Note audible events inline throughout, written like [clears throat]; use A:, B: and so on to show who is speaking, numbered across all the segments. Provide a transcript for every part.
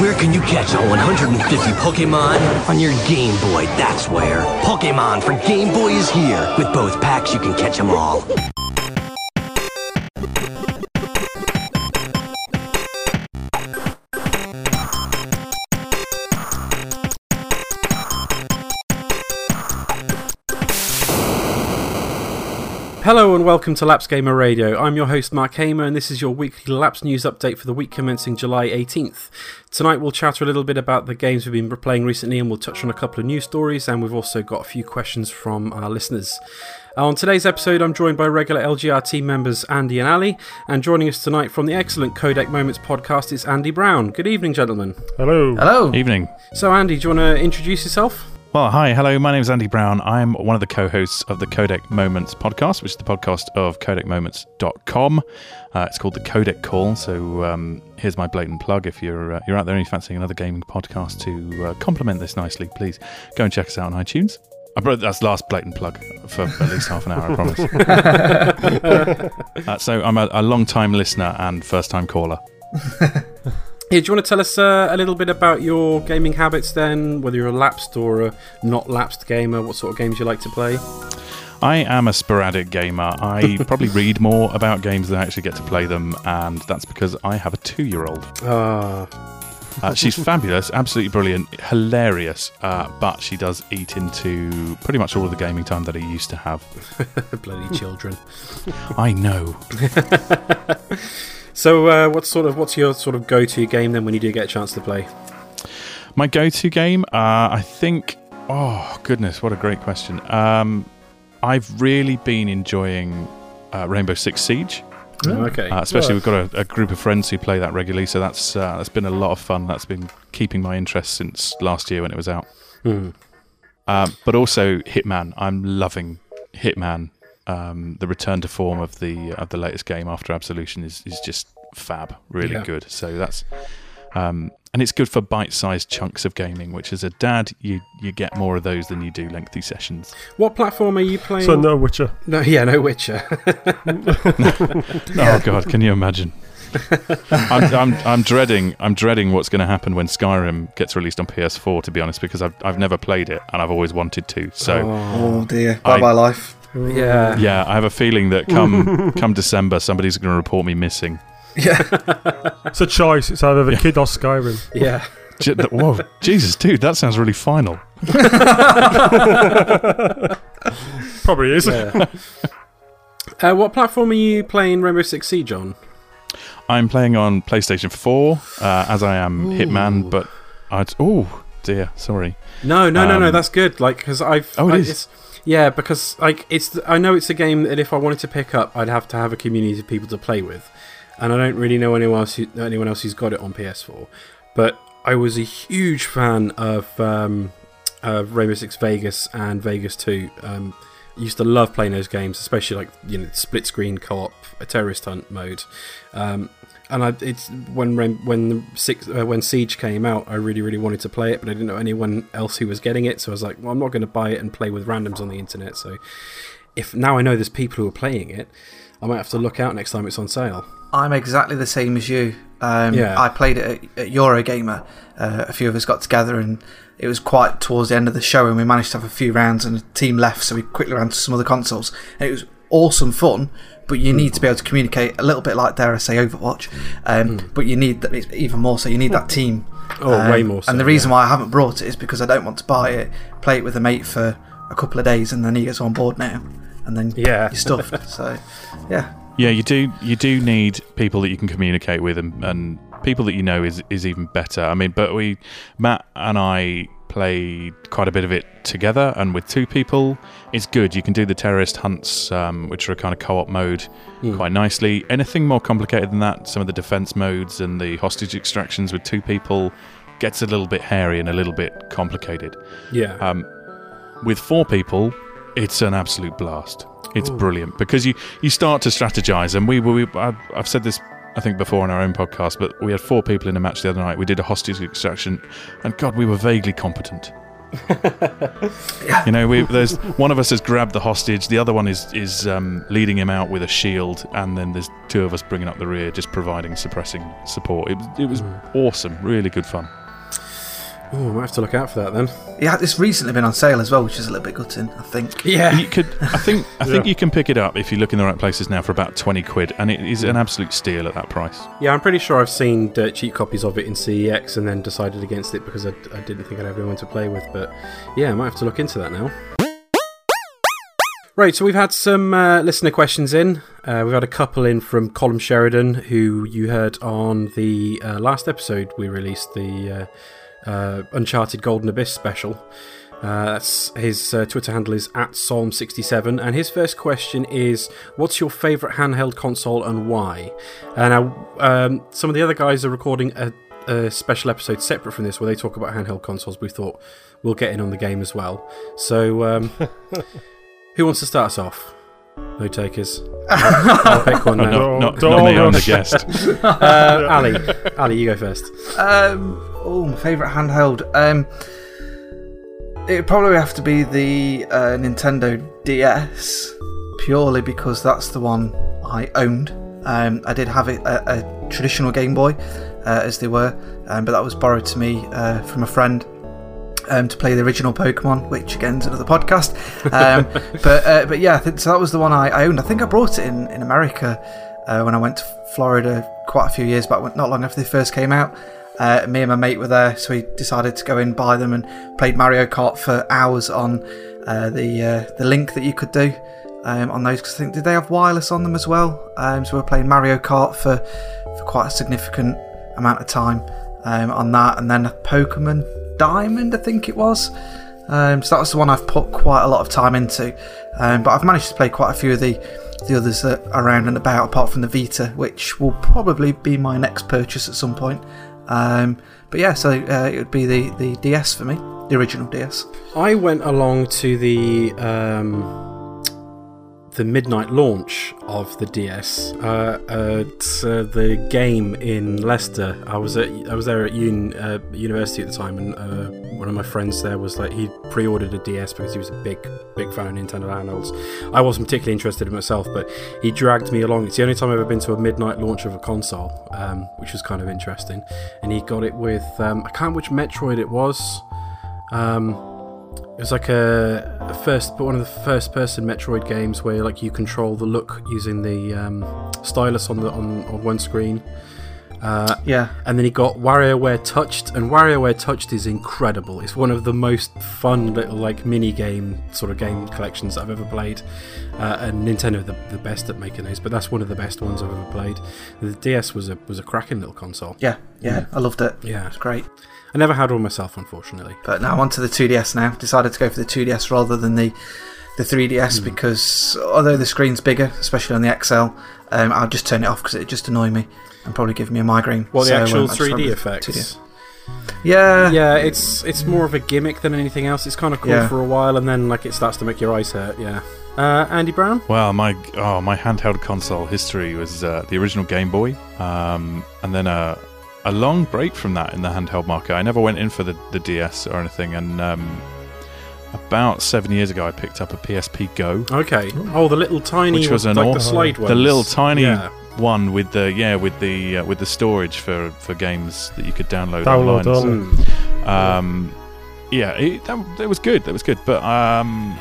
A: Where can you catch all 150 Pokemon? On your Game Boy, that's where. Pokemon for Game Boy is here. With both packs, you can catch them all.
B: Hello and welcome to Laps Gamer Radio. I'm your host Mark Hamer and this is your weekly Laps news update for the week commencing July 18th. Tonight we'll chatter a little bit about the games we've been playing recently and we'll touch on a couple of news stories and we've also got a few questions from our listeners. Uh, on today's episode I'm joined by regular LGR team members Andy and Ali and joining us tonight from the excellent Codec Moments podcast is Andy Brown. Good evening gentlemen.
C: Hello.
D: Hello.
E: Evening.
B: So Andy, do you want to introduce yourself?
E: Well, hi, hello. My name is Andy Brown. I'm one of the co-hosts of the Codec Moments podcast, which is the podcast of codecmoments.com. Uh, it's called the Codec Call. So um, here's my blatant plug. If you're uh, you're out there and you're fancying another gaming podcast to uh, complement this nicely, please go and check us out on iTunes. I brought that's last blatant plug for at least half an hour, I promise. [laughs] uh, so I'm a, a long time listener and first time caller. [laughs]
B: Yeah, do you want to tell us uh, a little bit about your gaming habits then? Whether you're a lapsed or a not lapsed gamer, what sort of games you like to play?
E: I am a sporadic gamer. I [laughs] probably read more about games than I actually get to play them, and that's because I have a two year old.
B: Ah,
E: Uh, she's [laughs] fabulous, absolutely brilliant, hilarious, uh, but she does eat into pretty much all of the gaming time that I used to have. [laughs]
B: bloody children.
E: I know.
B: So, uh, what sort of what's your sort of go-to game then when you do get a chance to play?
E: My go to game, uh, I think. Oh, goodness, what a great question. Um, I've really been enjoying uh, Rainbow Six Siege.
B: Okay.
E: Uh, especially, we've got a, a group of friends who play that regularly, so that's uh, that's been a lot of fun. That's been keeping my interest since last year when it was out.
B: Hmm.
E: Um, but also Hitman. I'm loving Hitman. Um, the return to form of the of the latest game after Absolution is, is just fab, really
B: Yeah.
E: good. So that's um, and it's good for bite-sized chunks of gaming. Which, as a dad, you you get more of those than you do lengthy sessions.
B: What platform are you playing?
C: So no Witcher.
B: No, yeah, no Witcher. [laughs] [laughs]
E: Oh God, can you imagine? [laughs] I'm, I'm I'm dreading I'm dreading what's going to happen when Skyrim gets released on PS4. To be honest, because I've I've never played it and I've always wanted to. So.
D: Oh dear.
E: I-
D: Bye bye life.
B: Yeah.
E: Yeah, I have a feeling that come [laughs] come December, somebody's going to report me missing.
D: Yeah.
C: It's a choice. It's either the kid or Skyrim.
B: Yeah.
E: J- th- Whoa, Jesus, dude, that sounds really final. [laughs]
C: Probably is.
B: yeah. [laughs] uh, what platform are you playing Rainbow Six Siege on?
E: I'm playing on PlayStation 4, uh, as I am
B: Ooh.
E: Hitman, but I'd. Oh, dear, sorry.
B: No, no, no, no.
E: Um,
B: That's good. Like, because I've.
E: Oh, it
B: I,
E: is?
B: It's, yeah, because like it's I know it's a game that if I wanted to pick up, I'd have to have a community of people to play with, and I don't really know anyone else. Who, anyone else who's got it on PS4. But I was a huge fan of um, of Rainbow Six Vegas and Vegas Two. Um, used to love playing those games, especially like you know split screen co-op, a terrorist hunt mode. Um, and I, it's when when the six uh, when Siege came out, I really really wanted to play it, but I didn't know anyone else who was getting it, so I was like, well, I'm not going to buy it and play with randoms on the internet. So if now I know there's people who are playing it, I might have to look out next time it's on sale.
D: I'm exactly the same as you. Um,
B: Yeah.
D: I played it at, at Eurogamer. Uh, a few of us got together, and it was quite towards the end of the show, and we managed to have a few rounds, and a team left, so we quickly ran to some other consoles. And it was awesome fun, but you need to be able to communicate a little bit like, dare I say, Overwatch. Um, But you need that even more so. You need that team.
B: Oh,
D: Um,
B: way more. So,
D: and the reason
B: yeah.
D: why I haven't brought it is because I don't want to buy it, play it with a mate for a couple of days, and then he gets on board now, and then
B: Yeah.
D: you're stuffed. [laughs] so, yeah.
E: Yeah, you do. You do need people that you can communicate with, and, and people that you know is is even better. I mean, but we, Matt and I played quite a bit of it together, and with two people, it's good. You can do the terrorist hunts, um, which are a kind of co-op mode, quite nicely. Anything more complicated than that, some of the defense modes and the hostage extractions with two people, gets a little bit hairy and a little bit complicated.
B: yeah.
E: Um, with four people, it's an absolute blast. It's brilliant because you, you start to strategize, and we were. We, I've, I've said this I think before on our own podcast, but we had four people in a match the other night. We did a hostage extraction, and God, we were vaguely competent. [laughs] You know, we, there's one of us has grabbed the hostage, the other one is is um, leading him out with a shield, and then there's two of us bringing up the rear, just providing suppressing support. It, it was awesome, really good fun.
B: Oh, I might have to look out for that then.
D: Yeah, it's recently been on sale as well, which is a little bit gutting, I think.
B: Yeah.
E: You could, I think, I [laughs] think
C: Yeah.
E: you can pick it up if you look in the right places now for about twenty quid, and it is an absolute steal at that price.
B: Yeah, I'm pretty sure I've seen dirt cheap copies of it in CEX and then decided against it because I, I didn't think I'd have anyone to play with. But yeah, I might have to look into that now. Right, so we've had some uh, listener questions in. Uh, we've had a couple in from Colin Sheridan, who you heard on the uh, last episode we released, the uh, uh, Uncharted Golden Abyss special. Uh, that's his uh, Twitter handle is at Psalm67, and his first question is, "What's your favourite handheld console and why?" And now, um, some of the other guys are recording a, a special episode separate from this, where they talk about handheld consoles. We thought we'll get in on the game as well. So, um, [laughs] who wants to start us off? No takers. [laughs] I'll pick one
E: Oh,
B: now.
E: no, not,
C: Don't-
E: not me,
C: don't
E: I'm the guest. [laughs]
B: Uh, Ali, Ali, you go first.
D: Um, oh, my favourite handheld. Um, it'd probably have to be the uh, Nintendo DS, purely because that's the one I owned. Um, I did have a, a, a traditional Game Boy, uh, as they were, um, but that was borrowed to me uh, from a friend. Um, to play the original Pokemon, which again is another podcast. Um, [laughs] but uh, but yeah, think, so that was the one I, I owned. I think I brought it in in America uh, when I went to Florida quite a few years back, not long after they first came out. Uh, me and my mate were there, so we decided to go in, buy them, and played Mario Kart for hours on uh, the uh, the link that you could do um, on those. Because I think did they have wireless on them as well? Um, so we were playing Mario Kart for for quite a significant amount of time um, on that, and then Pokemon Diamond, I think it was. Um, so that was the one I've put quite a lot of time into. Um, but I've managed to play quite a few of the the others that are around and about, apart from the Vita, which will probably be my next purchase at some point. Um, but yeah, so uh, it would be the, the DS for me, the original DS.
B: I went along to the um, the midnight launch of the DS uh, at uh, the game in Leicester. I was at I was there at un, uh, university at the time, and uh, one of my friends there was like he pre-ordered a DS because he was a big big fan of Nintendo handhelds. I wasn't particularly interested in myself, but he dragged me along. It's the only time I've ever been to a midnight launch of a console, um, which was kind of interesting. And he got it with um, I can't which Metroid it was. Um, it was like a, a first, one of the first-person Metroid games where like you control the look using the um, stylus on the on, on one screen. Uh,
D: Yeah,
B: and then he got WarioWare Touched, and WarioWare Touched is incredible. It's one of the most fun little like mini game sort of game collections I've ever played. Uh, and Nintendo the, the best at making those, but that's one of the best ones I've ever played. The DS was a was a cracking little console.
D: yeah, yeah. I loved it.
B: Yeah.
D: it's great.
B: I never had one myself, unfortunately.
D: But now onto the 2DS now. Decided to go for the 2DS rather than the the 3DS
B: Hmm.
D: because although the screen's bigger, especially on the XL, um, I'll just turn it off because it just annoy me and probably give me a migraine.
B: Well, the
D: So, um,
B: actual
D: I just went
B: 3D
D: with
B: effects.
D: 2DS. Yeah,
B: Yeah, it's it's more of a gimmick than anything else. It's kind of cool
D: Yeah.
B: for a while, and then like it starts to make your eyes hurt. Yeah. Uh, Andy Brown.
E: Well, my oh my handheld console history was uh, the original Game Boy, um, and then a a long break from that in the handheld market. I never went in for the, the DS or anything, and um, about seven years ago, I picked up a PSP Go,
B: Okay. Oh, the little tiny,
E: Which was
B: like
E: an
B: the slide ones.
E: the little tiny
B: Yeah.
E: one with the yeah with the uh, with the storage for for games that you could download,
C: Download
E: online.
C: on.
E: Um, yeah, it, that, that was good. That was good. But um,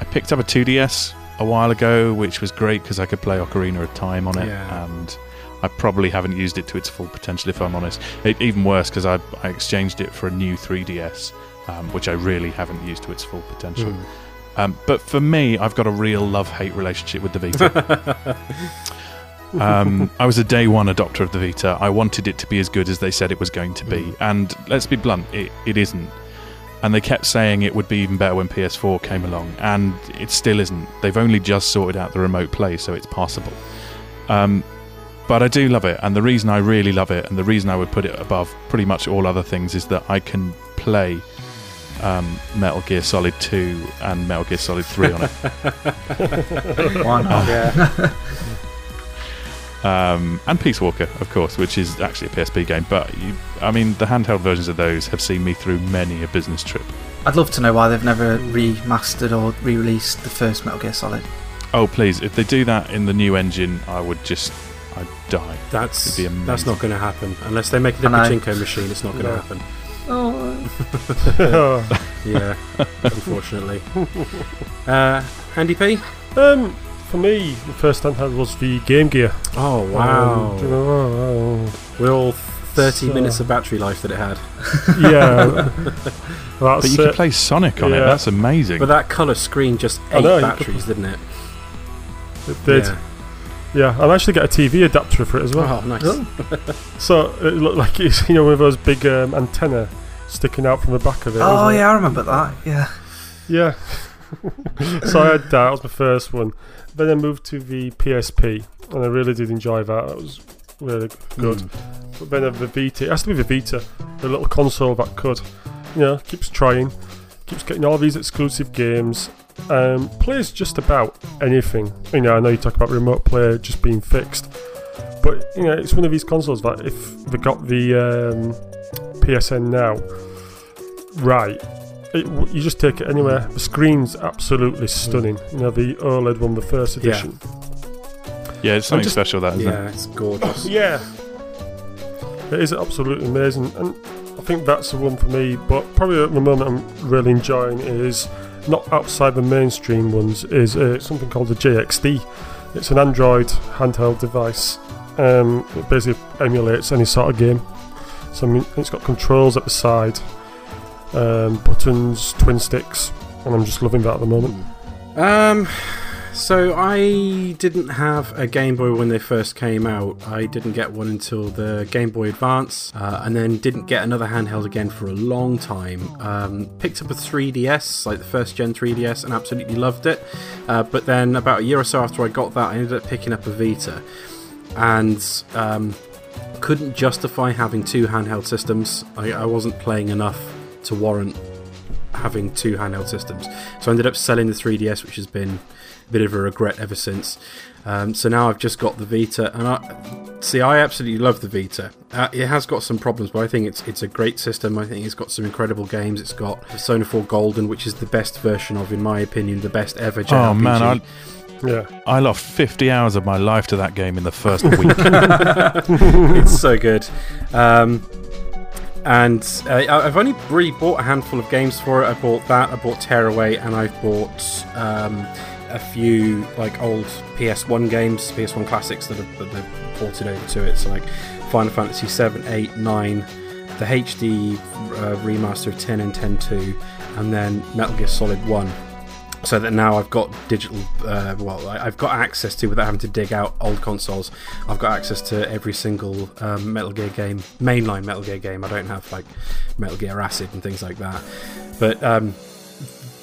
E: I picked up a 2DS a while ago, which was great because I could play Ocarina of Time on it,
B: Yeah.
E: and I probably haven't used it to its full potential, if I'm honest. It, even worse because I, I exchanged it for a new 3DS, um, which I really haven't used to its full potential.
B: Mm.
E: Um, but for me, I've got a real love-hate relationship with the Vita. [laughs] um, I was a day one adopter of the Vita. I wanted it to be as good as they said it was going to be, and let's be blunt, it, it isn't. And they kept saying it would be even better when PS4 came along, and it still isn't. They've only just sorted out the remote play, so it's possible. Um, but I do love it, and the reason I really love it, and the reason I would put it above pretty much all other things, is that I can play um, Metal Gear Solid 2 and Metal Gear Solid 3 on it. [laughs]
D: why not?
B: Yeah. [laughs]
E: Um, and Peace Walker, of course, which is actually a PSP game. But you, I mean, the handheld versions of those have seen me through many a business trip.
D: I'd love to know why they've never remastered or re-released the first Metal Gear Solid.
E: Oh, please! If they do that in the new engine, I would just, I'd die.
B: That's
E: be
B: that's not going to happen unless they make it a
D: I know.
B: pachinko machine. It's not going to
C: No.
B: happen.
D: Oh, [laughs]
B: Yeah, unfortunately. [laughs] Uh, Andy P.
C: um, for me, the first handheld was the Game Gear.
B: Oh wow!
C: Um, do you know, oh,
B: We're all thirty
C: So-
B: minutes of battery life that it had.
C: oh. yeah, [laughs]
E: But you
C: it.
E: could play Sonic on it. That's amazing.
B: But that colour screen just ate
C: know,
B: batteries, didn't it?
C: It did.
B: Yeah.
C: Yeah, I've actually got a TV adapter for it as well.
B: Oh, nice. [laughs]
C: So it looked like it's you know with those big um, antenna sticking out from the back of it.
D: oh
C: wasn't it?
D: yeah, I remember that. Yeah.
C: Yeah. [laughs] so I had that. That was my first one. Then I moved to the PSP, and I really did enjoy that. That was really good.
B: Mm.
C: But then I have the Vita. It has to be the Vita, the little console that could, you know, keeps trying, keeps getting all these exclusive games. Um, plays just about anything. You know, I know you talk about remote play just being fixed, but you know, it's one of these consoles that if they got the um, PSN now right, it, you just take it anywhere. The screen's absolutely stunning. You know, the OLED one, the first edition.
E: yeah, it's something
B: just-
E: special. That isn't it?
B: Yeah, it's gorgeous. [laughs]
C: Yeah. It is absolutely amazing, and I think that's the one for me. But probably at the moment I'm really enjoying is not outside the mainstream ones. Is uh, something called the JXD. It's an Android handheld device. Um, it basically emulates any sort of game. So I mean, it's got controls at the side, um, buttons, twin sticks, and I'm just loving that at the moment.
B: Um, so I didn't have a Game Boy when they first came out. I didn't get one until the Game Boy Advance, uh, and then didn't get another handheld again for a long time. Um, picked up a 3DS, like the first gen 3DS, and absolutely loved it. Uh, but then about a year or so after I got that, I ended up picking up a Vita, and um, couldn't justify having two handheld systems. I, I wasn't playing enough to warrant having two handheld systems. So I ended up selling the 3DS, which has been bit of a regret ever since. Um, so now I've just got the Vita, and I see. I absolutely love the Vita. Uh, it has got some problems, but I think it's it's a great system. I think it's got some incredible games. It's got Persona 4 Golden, which is the best version of, in my opinion, the best ever JRPG.
E: Oh man, I,
C: Yeah.
E: I lost 50 hours of my life to that game in the first week. [laughs] [laughs]
B: it's so good. Um, and uh, I- I've only really bought a handful of games for it. I bought that, I bought Tearaway, and I've bought um, a few like old PS1 games, PS1 classics that, have, that they've ported over to it. So like Final Fantasy 7, 8, 9, the HD uh, remaster of 10 and 10 2, and then Metal Gear Solid 1 so that now I've got digital. Uh, well, I've got access to without having to dig out old consoles. I've got access to every single um, Metal Gear game, mainline Metal Gear game. I don't have like Metal Gear Acid and things like that. But um,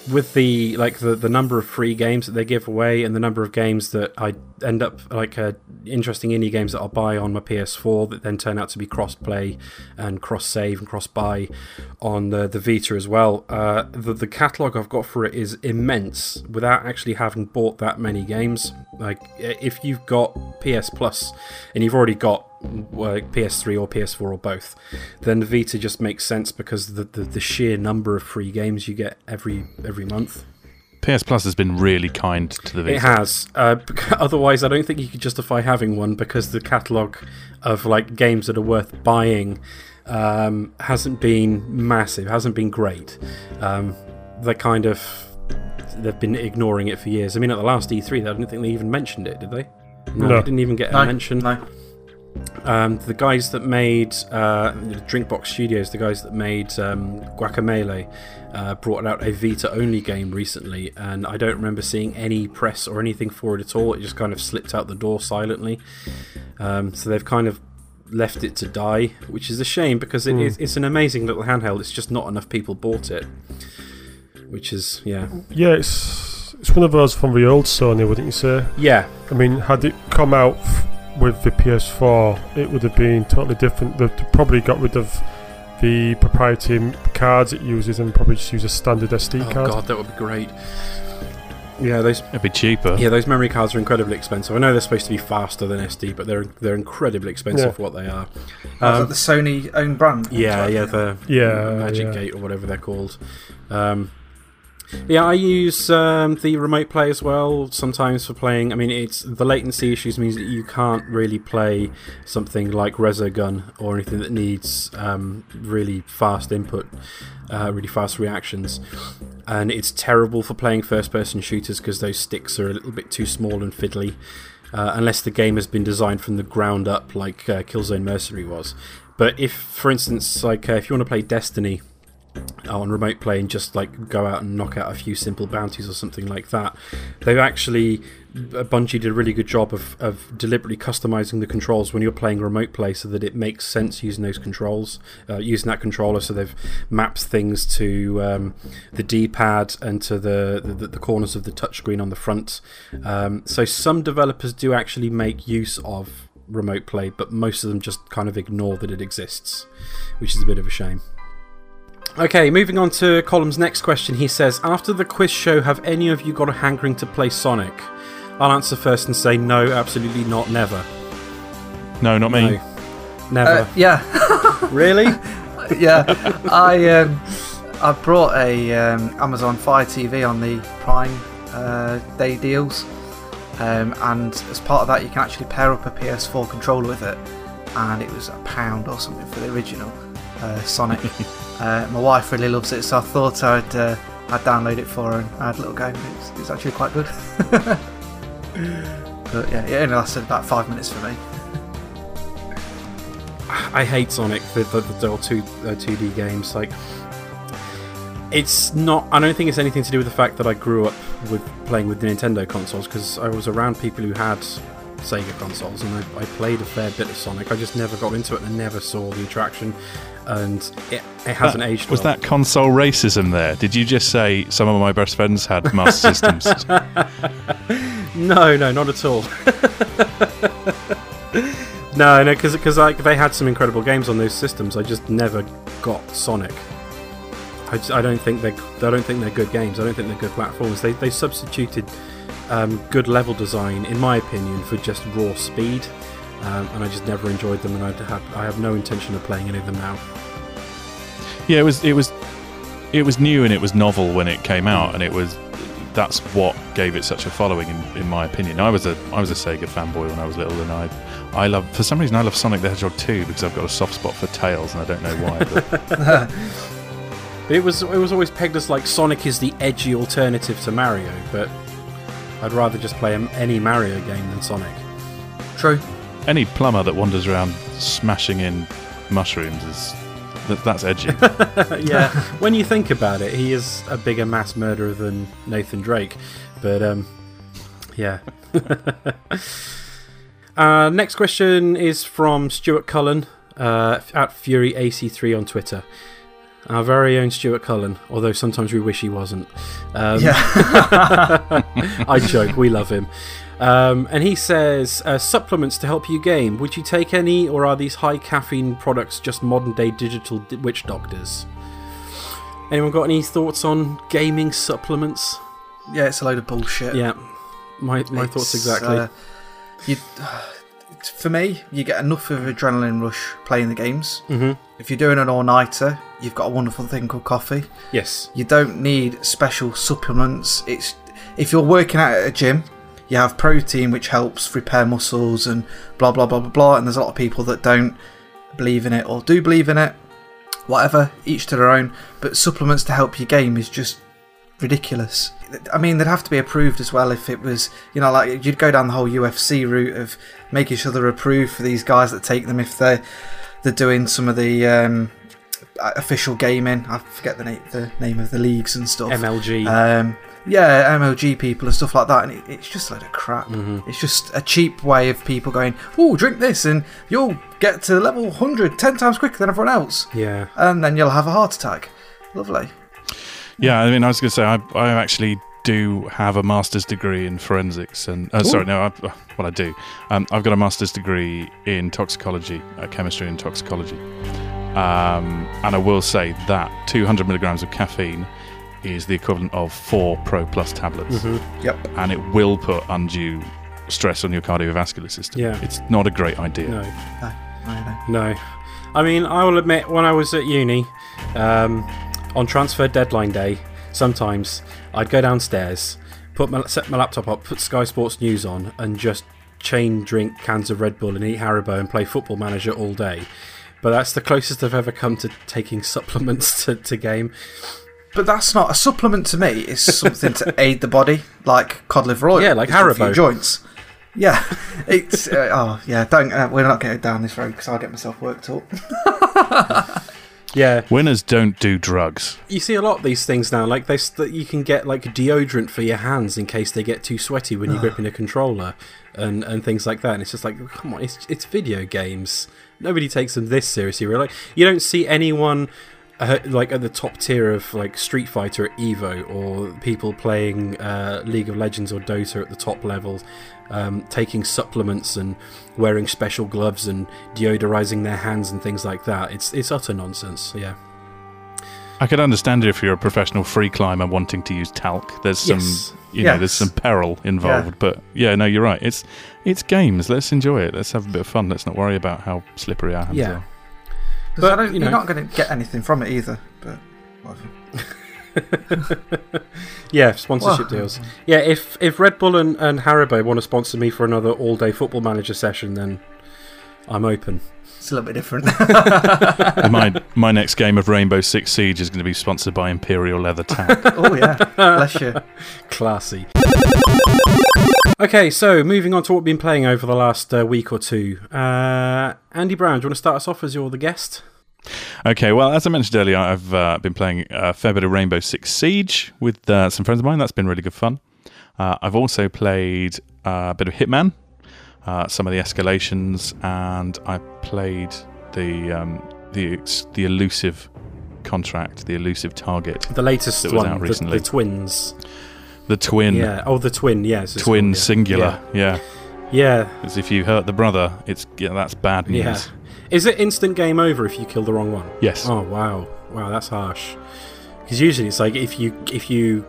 B: with the like the, the number of free games that they give away and the number of games that I end up like uh, interesting indie games that I'll buy on my PS4 that then turn out to be cross play and cross save and cross buy on the, the Vita as well. Uh, the the catalog I've got for it is immense without actually having bought that many games. Like if you've got PS Plus and you've already got uh, PS3 or PS4 or both, then the Vita just makes sense because the, the, the sheer number of free games you get every every month.
E: PS Plus has been really kind to the Vita.
B: It has. Uh, [laughs] otherwise, I don't think you could justify having one because the catalog of like games that are worth buying um, hasn't been massive, hasn't been great. Um, they kind of they've been ignoring it for years. I mean, at the last E3, I don't think they even mentioned it, did they? No,
C: No.
B: they didn't even get a
D: No,
B: mention.
D: no.
B: Um, the guys that made uh, Drinkbox Studios, the guys that made um, Guacamelee, uh, brought out a Vita only game recently, and I don't remember seeing any press or anything for it at all. It just kind of slipped out the door silently. Um, so they've kind of left it to die, which is a shame because it is, it's an amazing little handheld. It's just not enough people bought it, which is yeah,
C: Yeah, it's it's one of those from the old Sony, wouldn't you say?
B: yeah,
C: I mean, had it come out f- with the PS4, it would have been totally different. They've probably got rid of the proprietary cards it uses and probably just use a standard SD
B: Oh
C: card.
B: god, that would be great. Yeah, those
E: It'd be cheaper.
B: yeah those memory cards are incredibly expensive. I know they're supposed to be faster than SD, but they're they're incredibly expensive
C: Yeah.
B: for what they are.
D: Was
B: Um,
D: that the Sony own brand?
B: yeah, yeah, the
C: Yeah,
B: Magic
C: yeah.
B: Gate or whatever they're called. Um, yeah, I use um, the remote play as well sometimes for playing. I mean, it's the latency issues means that you can't really play something like Resogun or anything that needs um, really fast input, uh, really fast reactions. And it's terrible for playing first-person shooters because those sticks are a little bit too small and fiddly. Uh, unless the game has been designed from the ground up, like uh, Killzone Mercenary was. But if, for instance, like uh, if you want to play Destiny on remote play and just like go out and knock out a few simple bounties or something like that. They've actually uh, Bungie did a really good job of, of deliberately customizing the controls when you're playing remote play so that it makes sense using those controls, uh, using that controller. So they've mapped things to um, the D-pad and to the, the the corners of the touchscreen on the front. Um, so some developers do actually make use of remote play, but most of them just kind of ignore that it exists, which is a bit of a shame. Okay, moving on to Colin's next question. He says, After the quiz show, have any of you got a hankering to play Sonic? I'll answer first and say no, absolutely not, never.
E: No, not me.
B: No. Never.
D: Uh, yeah, [laughs]
B: really?
D: yeah. I um, I brought a um, Amazon Fire TV on the Prime uh, Day deals, um, and as part of that, you can actually pair up a PS4 controller with it, and it was a pound or something for the original uh, Sonic. [laughs] uh, my wife really loves it, so I thought I'd uh, I'd download it for her and I had a little go. It's, it's actually quite good. [laughs] but yeah, it only lasted about five minutes for me. [laughs]
B: I hate Sonic, the, the, the 2, uh, 2D games. Like, it's not. I don't think it's anything to do with the fact that I grew up with playing with Nintendo consoles because I was around people who had Sega consoles and I, I played a fair bit of Sonic. I just never got into it and never saw the attraction, and it, it hasn't
E: That-
B: aged.
E: Was
B: well.
E: that console racism there? Did you just say some of my best friends had Master [laughs] Systems?
B: No, no, not at all. no, no, because like they had some incredible games on those systems. I just never got Sonic. I, just, I don't think they I don't think they're good games. I don't think they're good platforms. They they substituted um, good level design, in my opinion, for just raw speed, um, and I just never enjoyed them. And I have I have no intention of playing any of them now.
E: yeah, it was it was it was new and it was novel when it came out, and it was that's what gave it such a following, in, in my opinion. I was a I was a Sega fanboy when I was little, and I I love for some reason I love Sonic the Hedgehog 2 because I've got a soft spot for Tails, and I don't know why. But
B: But [laughs] [laughs] it was it was always pegged as like Sonic is the edgy alternative to Mario, but I'd rather just play any Mario game than Sonic.
D: True.
E: any plumber that wanders around smashing in mushrooms is that, that's edgy. [laughs]
B: yeah, when you think about it, he is a bigger mass murderer than Nathan Drake. But um, yeah. [laughs] uh, next question is from Stuart Cullen uh, at Fury AC3 on Twitter. Our very own Stuart Cullen, although sometimes we wish he wasn't. Um,
D: Yeah. [laughs]
B: I joke, we love him. Um, and he says, uh, supplements to help you game. Would you take any, or are these high caffeine products just modern day digital witch doctors? Anyone got any thoughts on gaming supplements?
D: yeah, it's a load of bullshit.
B: Yeah, my, my thoughts exactly.
D: uh, you, for me, you get enough of adrenaline rush playing the games.
B: hmm
D: If you're doing an all-nighter, you've got a wonderful thing called coffee.
B: Yes.
D: You don't need special supplements. It's if you're working out at a gym, you have protein which helps repair muscles and blah blah blah blah blah. And there's a lot of people that don't believe in it or do believe in it. Whatever, each to their own. But supplements to help your game is just ridiculous. I mean, they'd have to be approved as well if it was, you know, like you'd go down the whole UFC route of making sure they're approved for these guys that take them if they're they're doing some of the um, official gaming. I forget the name the name of the leagues and stuff.
B: MLG.
D: Um, yeah, MLG people and stuff like that, and it, it's just a load of crap.
B: Mhm.
D: It's just a cheap way of people going, "Oh, drink this, and you'll get to level 100 10 times quicker than everyone else,
B: Yeah.
D: and then you'll have a heart attack." Lovely.
E: Yeah, I mean, I was going to say I, I actually do have a master's degree in forensics, and uh, sorry, no, I, what I do, um, I've got a master's degree in toxicology, uh, chemistry and toxicology. Um, and I will say that 200 milligrams of caffeine is the equivalent of four Pro Plus tablets,
D: Yep.
E: and it will put undue stress on your cardiovascular system.
B: Yeah.
E: It's not a great idea.
B: No.
D: No, no, no.
B: No. I mean, I will admit, when I was at uni, um, on transfer deadline day, sometimes I'd go downstairs, put my, set my laptop up, put Sky Sports News on, and just chain drink cans of Red Bull and eat Haribo and play Football Manager all day. But that's the closest I've ever come to taking supplements [laughs] to, to game.
D: But that's not a supplement to me. It's something to aid the body, like cod liver oil.
B: Yeah, like
D: It's good for your
B: Haribo.
D: joints. Yeah, [laughs] it's uh, oh yeah. Don't uh, we're not getting down this road because I'll get myself worked up. [laughs]
B: Yeah,
E: Winners don't do drugs.
B: you see a lot of these things now. Like they, you can get like deodorant for your hands in case they get too sweaty when you're gripping a [sighs] controller, and and things like that. And it's just like, come on, it's it's video games. Nobody takes them this seriously. Really, like, you don't see anyone. Uh, like at the top tier of like Street Fighter at Evo, or people playing uh, League of Legends or Dota at the top levels, um, taking supplements and wearing special gloves and deodorizing their hands and things like that. It's it's utter nonsense. Yeah.
E: I could understand it if you're a professional free climber wanting to use talc. There's some,
B: Yes.
E: you know,
D: Yes.
E: there's some peril involved.
D: Yeah.
E: But yeah, no, you're right. It's it's games. Let's enjoy it. Let's have a bit of fun. Let's not worry about how slippery our hands
B: Yeah.
E: are.
D: 'Cause
B: But,
D: I don't,
B: you
D: you are
B: know-
D: not going to get anything from it either. But whatever. [laughs] [laughs]
B: Yeah, sponsorship
D: Well-
B: deals. Yeah, if if Red Bull and, and Haribo want to sponsor me for another all day football manager session, then I'm open.
D: it's a little bit different. [laughs]
E: my [laughs] my next game of Rainbow Six Siege is going to be sponsored by Imperial Leather Talc.
D: oh yeah, bless you.
B: Classy. Okay, so moving on to what we've been playing over the last uh, week or two. Uh, Andy Brown, do you want to start us off as you're the guest?
E: Okay, well, as I mentioned earlier, I've uh, been playing a fair bit of Rainbow Six Siege with uh, some friends of mine. That's been really good fun. Uh, I've also played uh, a bit of Hitman, uh, some of the escalations, and I played the um, the the elusive contract, the elusive target,
B: The latest
E: That was
B: one,
E: out recently.
B: the twins.
E: the twin,
B: Yeah. Oh, the twin. Yes. it's
E: twin
B: yeah.
E: singular. Yeah,
B: Yeah.
E: as if you hurt the brother, it's yeah, that's bad news.
B: Yeah. Is it instant game over if you kill the wrong one?
E: Yes.
B: Oh wow, wow, that's harsh. Because usually it's like if you if you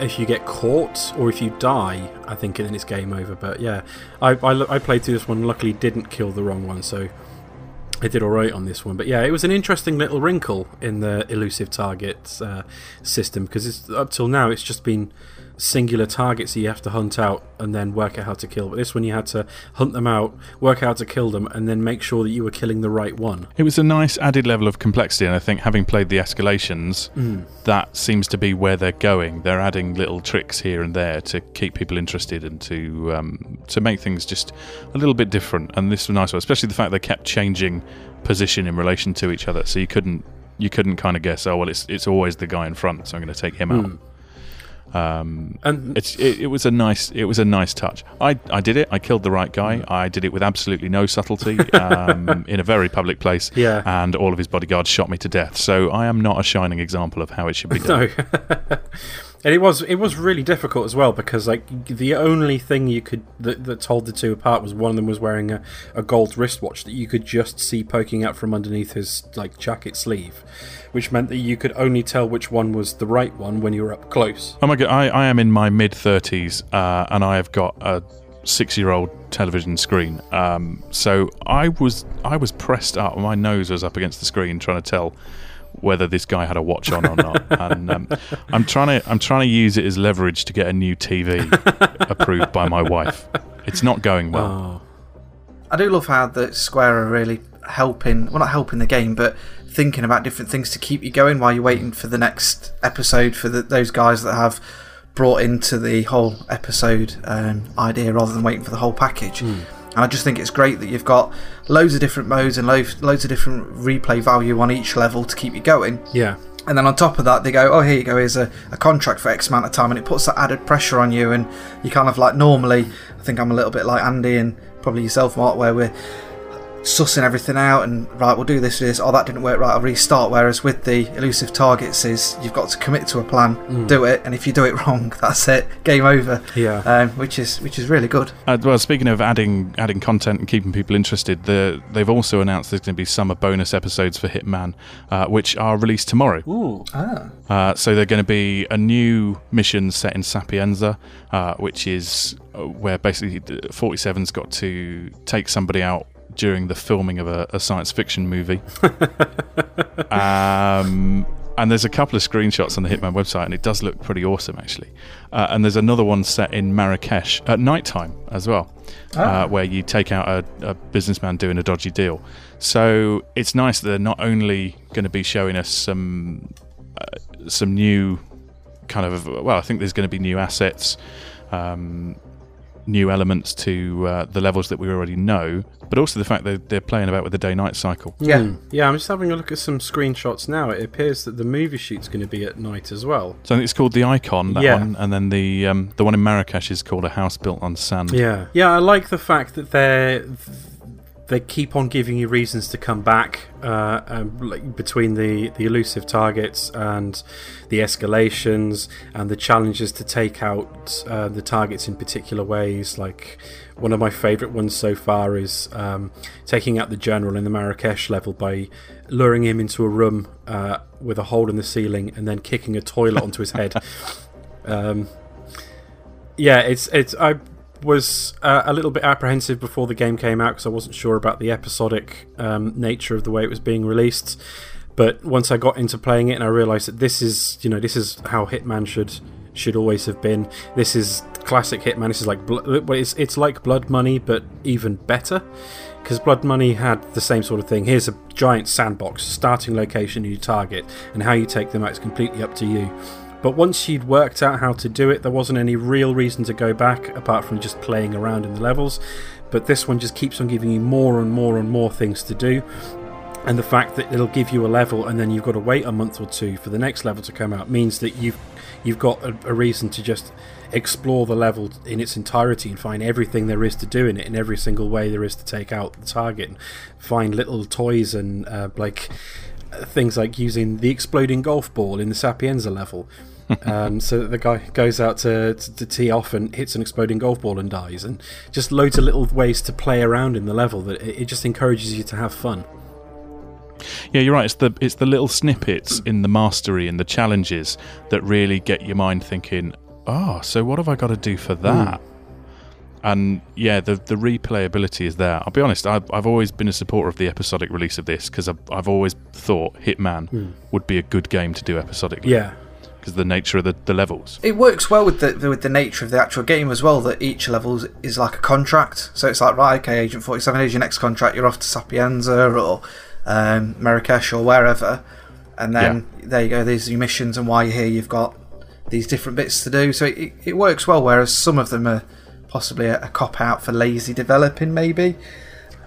B: if you get caught or if you die, I think then it's game over. But yeah, I I, I played through this one. Luckily, didn't kill the wrong one, so I did all right on this one. But yeah, it was an interesting little wrinkle in the elusive targets uh, system because it's up till now it's just been singular targets that you have to hunt out and then work out how to kill. But this one you had to hunt them out, work out how to kill them, and then make sure that you were killing the right one.
E: It was a nice added level of complexity, and I think having played the escalations, that seems to be where they're going. They're adding little tricks here and there to keep people interested and to um, to make things just a little bit different. And this was a nice, one, especially the fact they kept changing position in relation to each other, so you couldn't you couldn't kind of guess. Oh well, it's it's always the guy in front, so I'm going to take him out. Um,
B: And
E: it's it, it was a nice it was a nice touch. I, I did it. I killed the right guy. I did it with absolutely no subtlety [laughs] um, in a very public place.
B: Yeah.
E: And all of his bodyguards shot me to death. So I am not a shining example of how it should be [laughs] done.
B: No. [laughs] and it was it was really difficult as well because like the only thing you could that, that told the two apart was one of them was wearing a, a gold wristwatch that you could just see poking out from underneath his like jacket sleeve, which meant that you could only tell which one was the right one when you were up close.
E: Oh my god! I, I am in my mid thirties, uh, and I have got a six-year-old television screen. Um, so I was I was pressed up. My nose was up against the screen, trying to tell whether this guy had a watch on or not. [laughs] and um, I'm trying to I'm trying to use it as leverage to get a new TV [laughs] approved by my wife. It's not going well.
B: Oh,
D: I do love how the Square are really helping, well, not helping the game, but thinking about different things to keep you going while you're waiting for the next episode for the, those guys that have brought into the whole episode um, idea rather than waiting for the whole package. And I just think it's great that you've got loads of different modes and loads, loads of different replay value on each level to keep you going.
B: yeah.
D: And then on top of that, they go, oh, here you go, here's a, a contract for X amount of time. And it puts that added pressure on you. And you kind of like, normally, I think I'm a little bit like Andy and probably yourself, Mark, where we're sussing everything out and right, we'll do this, this. Oh, that didn't work. Right, I'll restart. Whereas with the elusive targets, is you've got to commit to a plan, do it, and if you do it [laughs] wrong, that's it, game over.
B: Yeah.
D: Um, which is which is really good.
E: Uh, well, speaking of adding adding content and keeping people interested, the, they've also announced there's going to be summer bonus episodes for Hitman, uh, which are released tomorrow.
B: Ooh.
D: Ah,
E: Uh, so they're going to be a new mission set in Sapienza, uh, which is uh, where basically 47's got to take somebody out during the filming of a, a science fiction movie. [laughs] um, and there's a couple of screenshots on the Hitman website, and it does look pretty awesome, actually. Uh, and there's another one set in Marrakesh at night time as well, uh, where you take out a, a businessman doing a dodgy deal. So it's nice that they're not only going to be showing us some uh, some new kind of well, I think there's going to be new assets, um, new elements to uh, the levels that we already know, but also the fact that they're playing about with the day-night cycle.
D: yeah.
B: Hmm. Yeah, I'm just having a look at some screenshots now. It appears that the movie shoot's going to be at night as well.
E: So I think it's called the Icon, that
B: Yeah.
E: one, and then the um, the one in Marrakesh is called a house built on sand.
B: Yeah. Yeah, I like the fact that they're they keep on giving you reasons to come back uh, um, like between the, the elusive targets and the escalations and the challenges to take out uh, the targets in particular ways. Like one of my favourite ones so far is um, taking out the general in the Marrakesh level by luring him into a room uh, with a hole in the ceiling and then kicking a toilet onto his head. [laughs] Um, yeah, it's it's I was uh, a little bit apprehensive before the game came out because I wasn't sure about the episodic um, nature of the way it was being released. But once I got into playing it and I realised that this is you know this is how Hitman should should always have been. This is classic Hitman. This is like well, it's it's like Blood Money but even better because Blood Money had the same sort of thing. Here's a giant sandbox, starting location, you target, and how you take them out is completely up to you. But once you'd worked out how to do it, there wasn't any real reason to go back apart from just playing around in the levels. But this one just keeps on giving you more and more and more things to do. And the fact that it'll give you a level and then you've got to wait a month or two for the next level to come out means that you've you've got a, a reason to just explore the level in its entirety and find everything there is to do in it in every single way there is to take out the target and find little toys and uh, like uh, things like using the exploding golf ball in the Sapienza level. [laughs] um, so that the guy goes out to, to, to tee off and hits an exploding golf ball and dies, and just loads of little ways to play around in the level that it, it just encourages you to have fun.
E: Yeah, you're right. It's the it's the little snippets in the mastery and the challenges that really get your mind thinking. Oh, so what have I got to do for hmm. that? And yeah, the the replayability is there. I'll be honest. I've I've always been a supporter of the episodic release of this because I've I've always thought Hitman hmm. would be a good game to do episodically.
B: Yeah,
E: because the nature of the, the levels.
D: It works well with the with the nature of the actual game as well. That each level is- like a contract, so it's like right, okay, Agent Forty Seven, here's your next contract. You're off to Sapienza or um, Marrakesh or wherever, and then there you go. These are your missions, and why you're here, you've got these different bits to do. So it, it, it works well. Whereas some of them are possibly a, a cop out for lazy developing, maybe.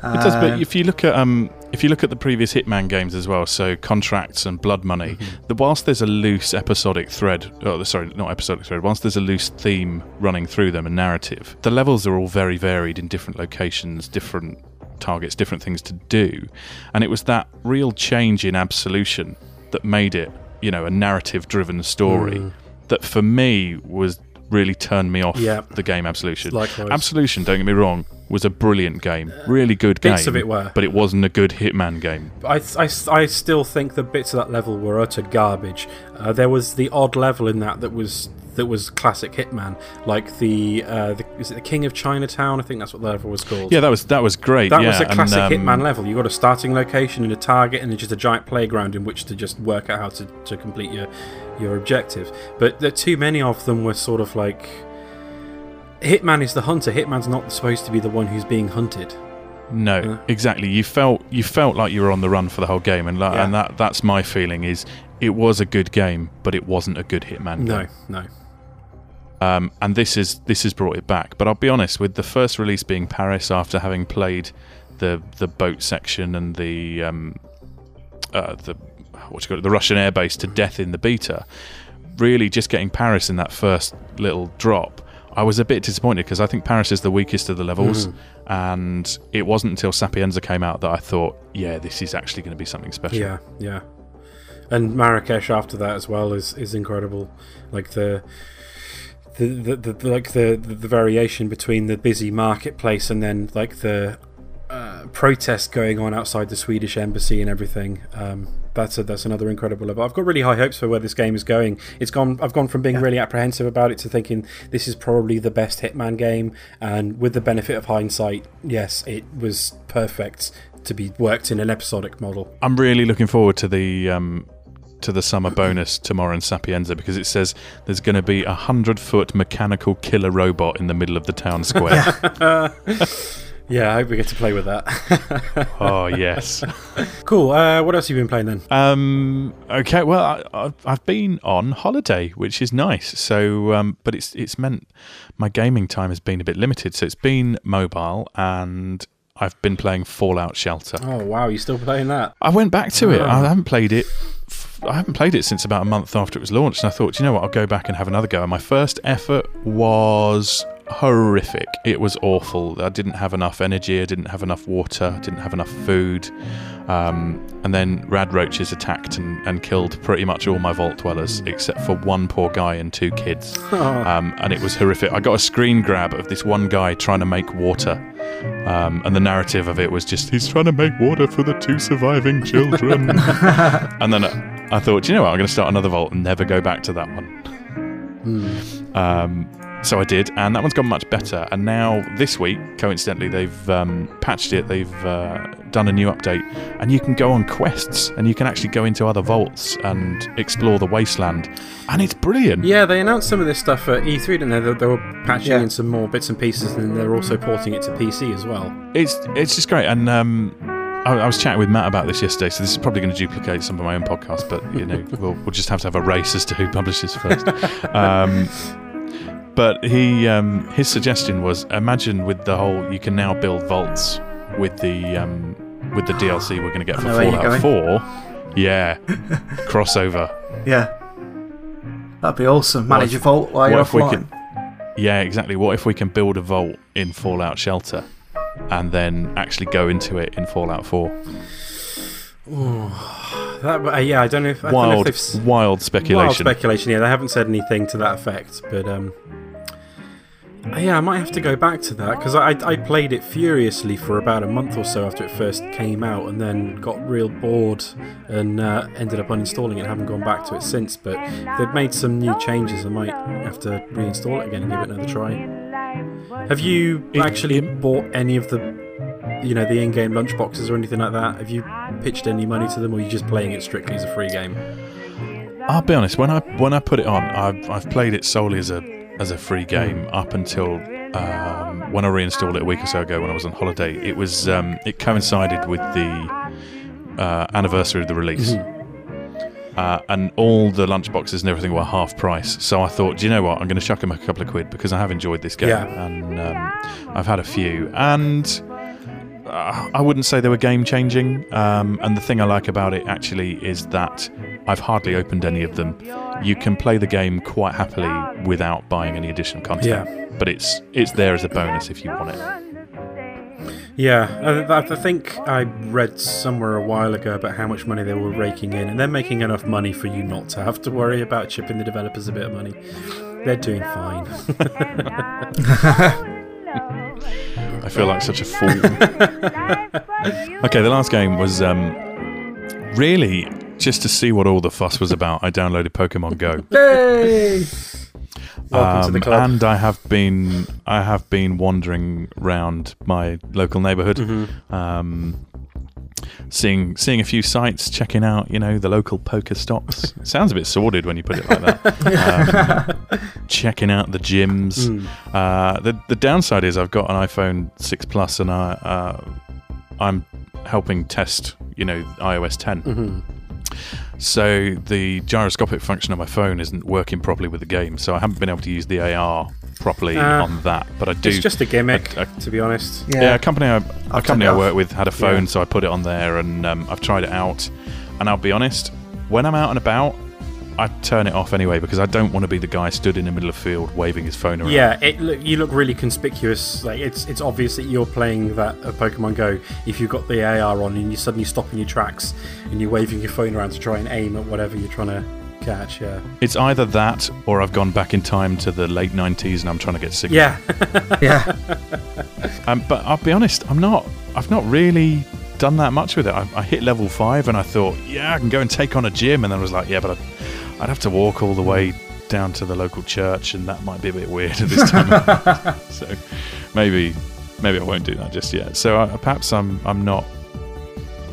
E: It does, but
D: Um,
E: if you look at um, if you look at the previous Hitman games as well, so contracts and blood money,
B: Mm-hmm.
E: the, whilst there's a loose episodic thread, oh, sorry, not episodic thread, whilst there's a loose theme running through them and narrative, the levels are all very varied in different locations, different targets, different things to do, and it was that real change in absolution that made it, you know, a narrative-driven story
B: Mm.
E: that for me was really turned me off
B: Yeah.
E: the game Absolution.
B: Likewise.
E: Absolution, don't get me wrong, was a brilliant game, really good game.
B: Bits of it were.
E: but it wasn't a good Hitman game.
B: I, I, I still think the bits of that level were utter garbage. Uh, there was the odd level in that that was that was classic Hitman, like the, uh, the is it the King of Chinatown? I think that's what the level was called.
E: Yeah, that was that was great.
B: That
E: yeah,
B: was a classic
E: and, um,
B: Hitman level. You got a starting location and a target, and just a giant playground in which to just work out how to, to complete your your objective. But the too many of them were sort of like Hitman is the hunter. Hitman's not supposed to be the one who's being hunted.
E: No,
B: Yeah.
E: exactly. You felt you felt like you were on the run for the whole game, and,
B: Yeah.
E: and that that's my feeling. Is it was a good game, but it wasn't a good Hitman
B: No,
E: game.
B: no.
E: Um, and this is this has brought it back. But I'll be honest, with the first release being Paris, after having played the the boat section and the um, uh, the what you call it, the Russian airbase to death in the beta, really just getting Paris in that first little drop. I was a bit disappointed because I think Paris is the weakest of the levels,
B: Mm-hmm.
E: and it wasn't until Sapienza came out that I thought, yeah, this is actually going to be something special.
B: Yeah, yeah. And Marrakesh after that as well is is incredible. Like the. The, the, the, the- like the, the the variation between the busy marketplace and then like the uh, protest going on outside the Swedish embassy and everything. Um, that's a, that's another incredible level. I've got really high hopes for where this game is going. It's gone. I've gone from being really apprehensive about it to thinking this is probably the best Hitman game. And with the benefit of hindsight, yes, it was perfect to be worked in an episodic model.
E: I'm really looking forward to the um, to the summer bonus tomorrow in Sapienza because it says there's going to be a hundred foot mechanical killer robot in the middle of the town square. [laughs] [laughs]
B: Yeah, I hope we get to play with that. [laughs]
E: oh yes.
B: cool. Uh, what else have you been playing then?
E: Um, okay, well, I, I've, I've been on holiday, which is nice. So, um, but it's it's meant my gaming time has been a bit limited. So it's been mobile, and I've been playing Fallout Shelter.
B: Oh wow, you still playing that?
E: I went back to it.
B: Oh.
E: I haven't played it. I haven't played it since about a month after it was launched, and I thought, you know what, I'll go back and have another go. And my first effort was horrific. It was awful. I didn't have enough energy. I didn't have enough water. I didn't have enough food. Um, and then rad roaches attacked and, and killed pretty much all my vault dwellers, except for one poor guy and two kids. [laughs] Um, and it was horrific. I got a screen grab of this one guy trying to make water. Um, and the narrative of it was just he's trying to make water for the two surviving children. [laughs] and then uh, I thought, you know what, I'm going to start another vault and never go back to that one. Um, so I did, and that one's gone much better. And now this week, coincidentally, they've um, patched it. They've uh, done a new update, and you can go on quests, and you can actually go into other vaults and explore the wasteland, and it's brilliant.
B: Yeah, they announced some of this stuff at E3, didn't they? They, they were patching
D: Yeah.
B: in some more bits and pieces, and they're also porting it to PC as well.
E: It's it's just great, and um, I, I was chatting with Matt about this yesterday. So this is probably going to duplicate some of my own podcast, but you know, [laughs] we'll, we'll just have to have a race as to who publishes first. [laughs] um, but he um, his suggestion was imagine with the whole you can now build vaults with the um, with the DLC we're going to get for
D: know where you're
E: Fallout Four. Yeah, [laughs] crossover.
D: Yeah. That'd be awesome. Manage
E: if-
D: your vault while you're
E: what if we
D: offline.
E: could- Yeah, exactly. What if we can build a vault in Fallout Shelter and then actually go into it in Fallout Four?
B: That, uh, yeah, I don't know if I don't know if
E: wild,
B: they've
E: wild
B: wild
E: speculation.
B: speculation. Yeah, they haven't said anything to that effect, but um, yeah, I might have to go back to that because I, I played it furiously for about a month or so after it first came out, and then got real bored and uh, ended up uninstalling it. and Haven't gone back to it since, but they've made some new changes. I might have to reinstall it again and give it another try. Have you actually bought any of the, you know, the in-game lunch boxes or anything like that? Have you pitched any money to them, or are you just playing it strictly as a free game?
E: I'll be honest. When I when I put it on, I've, I've played it solely as a as a free game up until um, when I reinstalled it a week or so ago when I was on holiday. It was um, it coincided with the uh, anniversary of the release. Uh, and all the lunchboxes and everything were half price. So I thought, do you know what? I'm going to chuck them a couple of quid because I have enjoyed this game,
B: Yeah.
E: and um, I've had a few. And uh, I wouldn't say they were game changing. Um, and the thing I like about it actually is that I've hardly opened any of them. You can play the game quite happily without buying any additional content.
B: Yeah.
E: But it's it's there as a bonus if you want it.
B: Yeah, I, I think I read somewhere a while ago about how much money they were raking in, and they're making enough money for you not to have to worry about chipping the developers a bit of money. They're doing fine. [laughs] [laughs]
E: I feel like such a fool. okay, the last game was um, really just to see what all the fuss was about. I downloaded Pokemon Go. [laughs]
D: Yay!
E: Um. And I have been I have been wandering around my local neighborhood
B: Mm-hmm.
E: um, seeing seeing a few sites, checking out, you know, the local poker stops. [laughs] It sounds a bit sordid when you put it like that. um, [laughs] checking out the gyms.
B: Mm.
E: Uh, the the downside is I've got an iPhone six plus, and I uh, I'm helping test, you know, iOS 10.
B: Mm-hmm.
E: So the gyroscopic function on my phone isn't working properly with the game, so I haven't been able to use the AR properly
B: Ah.
E: on that. But I do.
B: It's just a gimmick,
E: I- I-
B: to be honest.
D: Yeah.
E: yeah, a company I, a
D: I'll
E: company I work with had a phone,
B: Yeah.
E: so I put it on there, and um, I've tried it out. And I'll be honest, when I'm out and about, I turn it off anyway because I don't want to be the guy stood in the middle of the field waving his phone around.
B: Yeah, it look, you look really conspicuous. Like it's it's obvious that you're playing that uh, Pokemon Go if you've got the AR on and you suddenly stop in your tracks and you're waving your phone around to try and aim at whatever you're trying to catch. Yeah,
E: It's either that or I've gone back in time to the late 90s and I'm trying to get sick.
B: yeah, [laughs]
D: Yeah.
E: Um, but I'll be honest, I'm not. I've not really done that much with it. I, I hit level five and I thought, yeah, I can go and take on a gym, and then I was like, yeah, but I'd, I'd have to walk all the way down to the local church, and that might be a bit weird at this [laughs] time. [laughs] so maybe, maybe I won't do that just yet. So uh, perhaps I'm I'm not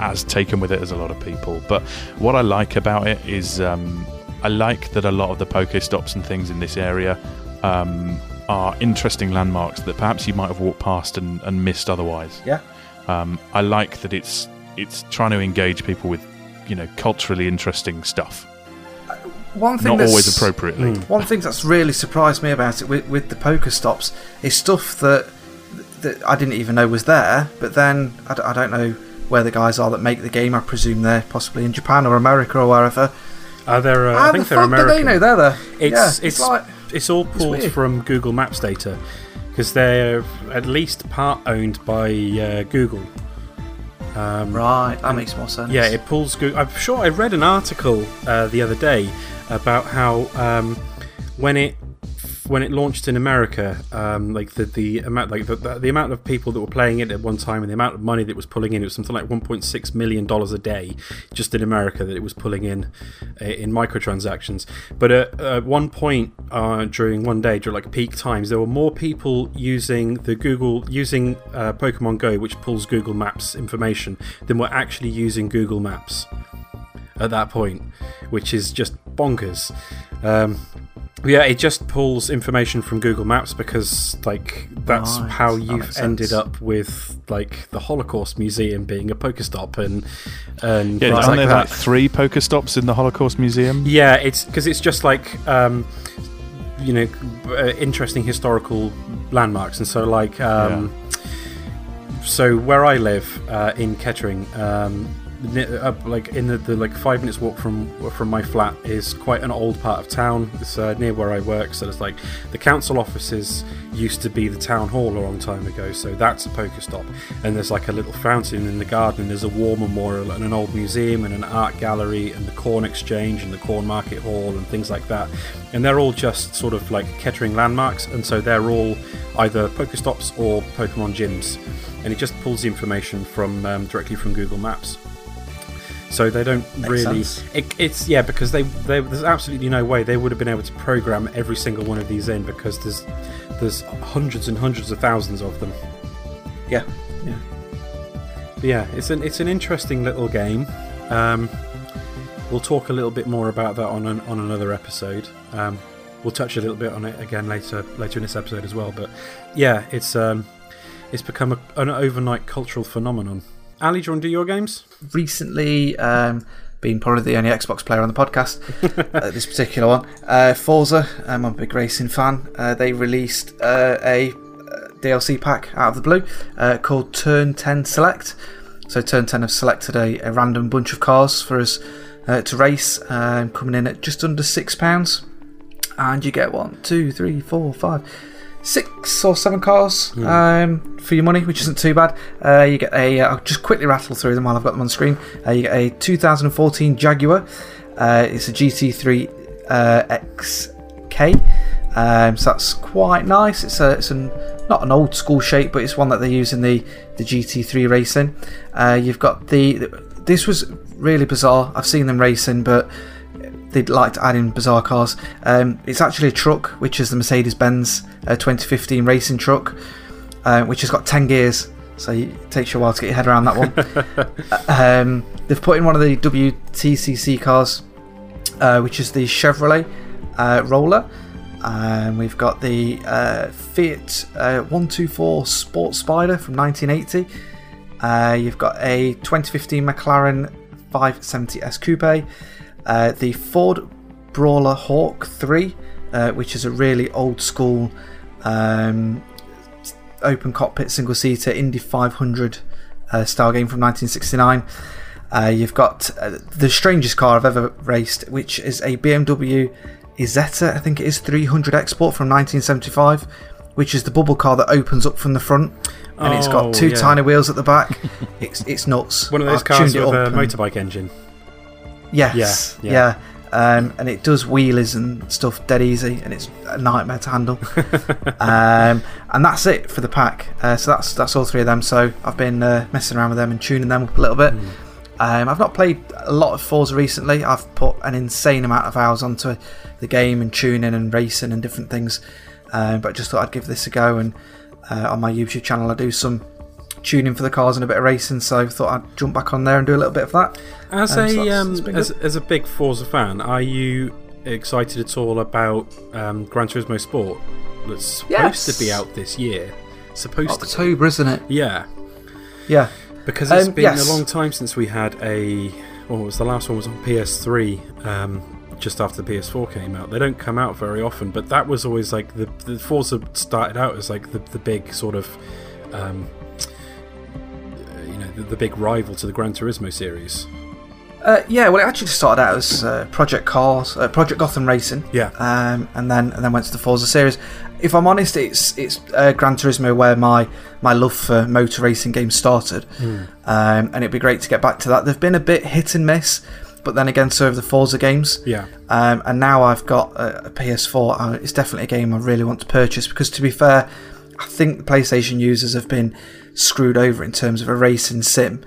E: as taken with it as a lot of people. But what I like about it is um, I like that a lot of the Pokestops and things in this area um, are interesting landmarks that perhaps you might have walked past and, and missed otherwise.
D: Yeah.
E: Um, I like that it's it's trying to engage people with you know culturally interesting stuff,
D: One thing
E: not
D: that's,
E: always appropriately.
D: One thing that's really surprised me about it with, with the Pokestops is stuff that that I didn't even know was there. But then I, d- I don't know where the guys are that make the game. I presume they're possibly in Japan or America or wherever.
B: Uh, they're uh,
D: How
B: I think
D: the
B: they're
D: fuck do
B: American.
D: they know they're there?
B: It's
D: yeah,
B: it's
D: it's like
B: it's all pulled
D: weird.
B: from Google Maps data because they're at least part owned by uh, Google. Um,
D: right. That makes more sense.
B: Yeah, it pulls. Go- I'm sure I read an article uh, the other day about how um, when it when it launched in America, um, like the the amount like the, the, the amount of people that were playing it at one time and the amount of money that was pulling in, it was something like 1.6 million dollars a day just in America that it was pulling in uh, in microtransactions. But at, at one point uh, during one day, during like peak times, there were more people using the Google using uh, Pokemon Go, which pulls Google Maps information, than were actually using Google Maps at that point, which is just bonkers. Um, yeah, it just pulls information from Google Maps because, like, that's
D: Right,
B: how you've
D: makes
B: ended
D: sense.
B: up with like the Holocaust Museum being a Pokestop and and
E: Yeah,
B: things
E: aren't
B: like
E: there
B: that.
E: like three Pokestops in the Holocaust Museum?
B: Yeah, it's because it's just like um, you know uh, interesting historical landmarks, and so like um, so where I live uh, in Kettering, um, ni- up like in the, the like five minutes walk from from my flat is quite an old part of town. It's uh, near where I work, so it's like the council offices used to be the town hall a long time ago. So that's a poker stop, and there's like a little fountain in the garden. There's a war memorial and an old museum and an art gallery and the corn exchange and the corn market hall and things like that. And they're all just sort of like Kettering landmarks, and so they're all either poker stops or Pokemon gyms, and it just pulls the information from um, directly from Google Maps. So they don't really. It, it's yeah, because they, they there's absolutely no way they would have been able to program every single one of these in because there's there's hundreds and hundreds of thousands of them.
D: Yeah, yeah.
B: But yeah, it's an it's an interesting little game. Um, we'll talk a little bit more about that on an, on another episode. Um, we'll touch a little bit on it again later later in this episode as well. But yeah, it's um, it's become a, an overnight cultural phenomenon. Ali, do you want to do your games?
D: recently, um, being probably the only Xbox player on the podcast, [laughs] uh, this particular one, uh, Forza. Um, I'm a big racing fan. Uh, they released uh, a uh, DLC pack out of the blue uh, called Turn 10 Select. So Turn 10 have selected a, a random bunch of cars for us uh, to race, um, coming in at just under six pounds, and you get one, two, three, four, five. Six or seven cars um, for your money, which isn't too bad. Uh, you get a. I'll just quickly rattle through them while I've got them on screen. Uh, you get a 2014 Jaguar. Uh, it's a GT3 uh, XK. Um, so that's quite nice. It's a, it's an, not an old school shape, but it's one that they use in the, the GT3 racing. Uh, you've got the. This was really bizarre. I've seen them racing, but they'd like to add in bizarre cars. Um, it's actually a truck, which is the Mercedes Benz uh, 2015 racing truck, uh, which has got 10 gears. So it takes you a while to get your head around that one. [laughs] um, they've put in one of the WTCC cars, uh, which is the Chevrolet uh, Roller. Um, we've got the uh, Fiat uh, 124 Sport Spider from 1980. Uh, you've got a 2015 McLaren 570S Coupe, uh, the Ford Brawner Hawk 3, uh, which is a really old school um, open cockpit single seater Indy 500 uh, style game from 1969. Uh, you've got uh, the strangest car I've ever raced, which is a BMW Isetta, I think it is 300 Export from 1975, which is the bubble car that opens up from the front. And it's got two
B: yeah.
D: tiny wheels at the back. it's it's nuts.
B: One of those
D: I've
B: cars with a motorbike engine.
D: Yes.
B: Yeah,
D: Yeah.
B: yeah.
D: Um, and it does wheelies and stuff dead easy, and it's a nightmare to handle. [laughs] um, and that's it for the pack. Uh, so that's that's all three of them. So I've been uh, messing around with them and tuning them up a little bit. Um, I've not played a lot of Forza recently. I've put an insane amount of hours onto the game and tuning and racing and different things. Um, but I just thought I'd give this a go. And uh, on my YouTube channel, I do some tuning for the cars and a bit of racing. So I thought I'd jump back on there and do a little bit of that.
B: As
D: Um, so
B: a
D: that's-
B: um, as, as a big Forza fan, are you excited at all about um, Gran Turismo Sport? That's supposed
D: Yes.
B: to be out this year. Supposed to.
D: October, isn't it?
B: Yeah,
D: Yeah.
B: because it's
D: Um,
B: been
D: yes.
B: a long time since we had a. What was the last one? Was on PS3. Um, just after the PS4 came out, they don't come out very often. But that was always like the the Forza started out as like the the big sort of. Um, know, the, the big rival to the Gran Turismo series.
D: Uh, yeah, well, it actually started out as uh, Project Cars, uh, Project Gotham Racing.
B: Yeah.
D: Um, and then and then went to the Forza series. If I'm honest, it's it's uh, Gran Turismo where my my love for motor racing games started, um, and it'd be great to get back to that. They've been a bit hit and miss, but then again, so have the Forza games.
B: Yeah.
D: Um, and now I've got a, a PS4. Uh, it's definitely a game I really want to purchase because, to be fair, I think the PlayStation users have been screwed over in terms of a racing sim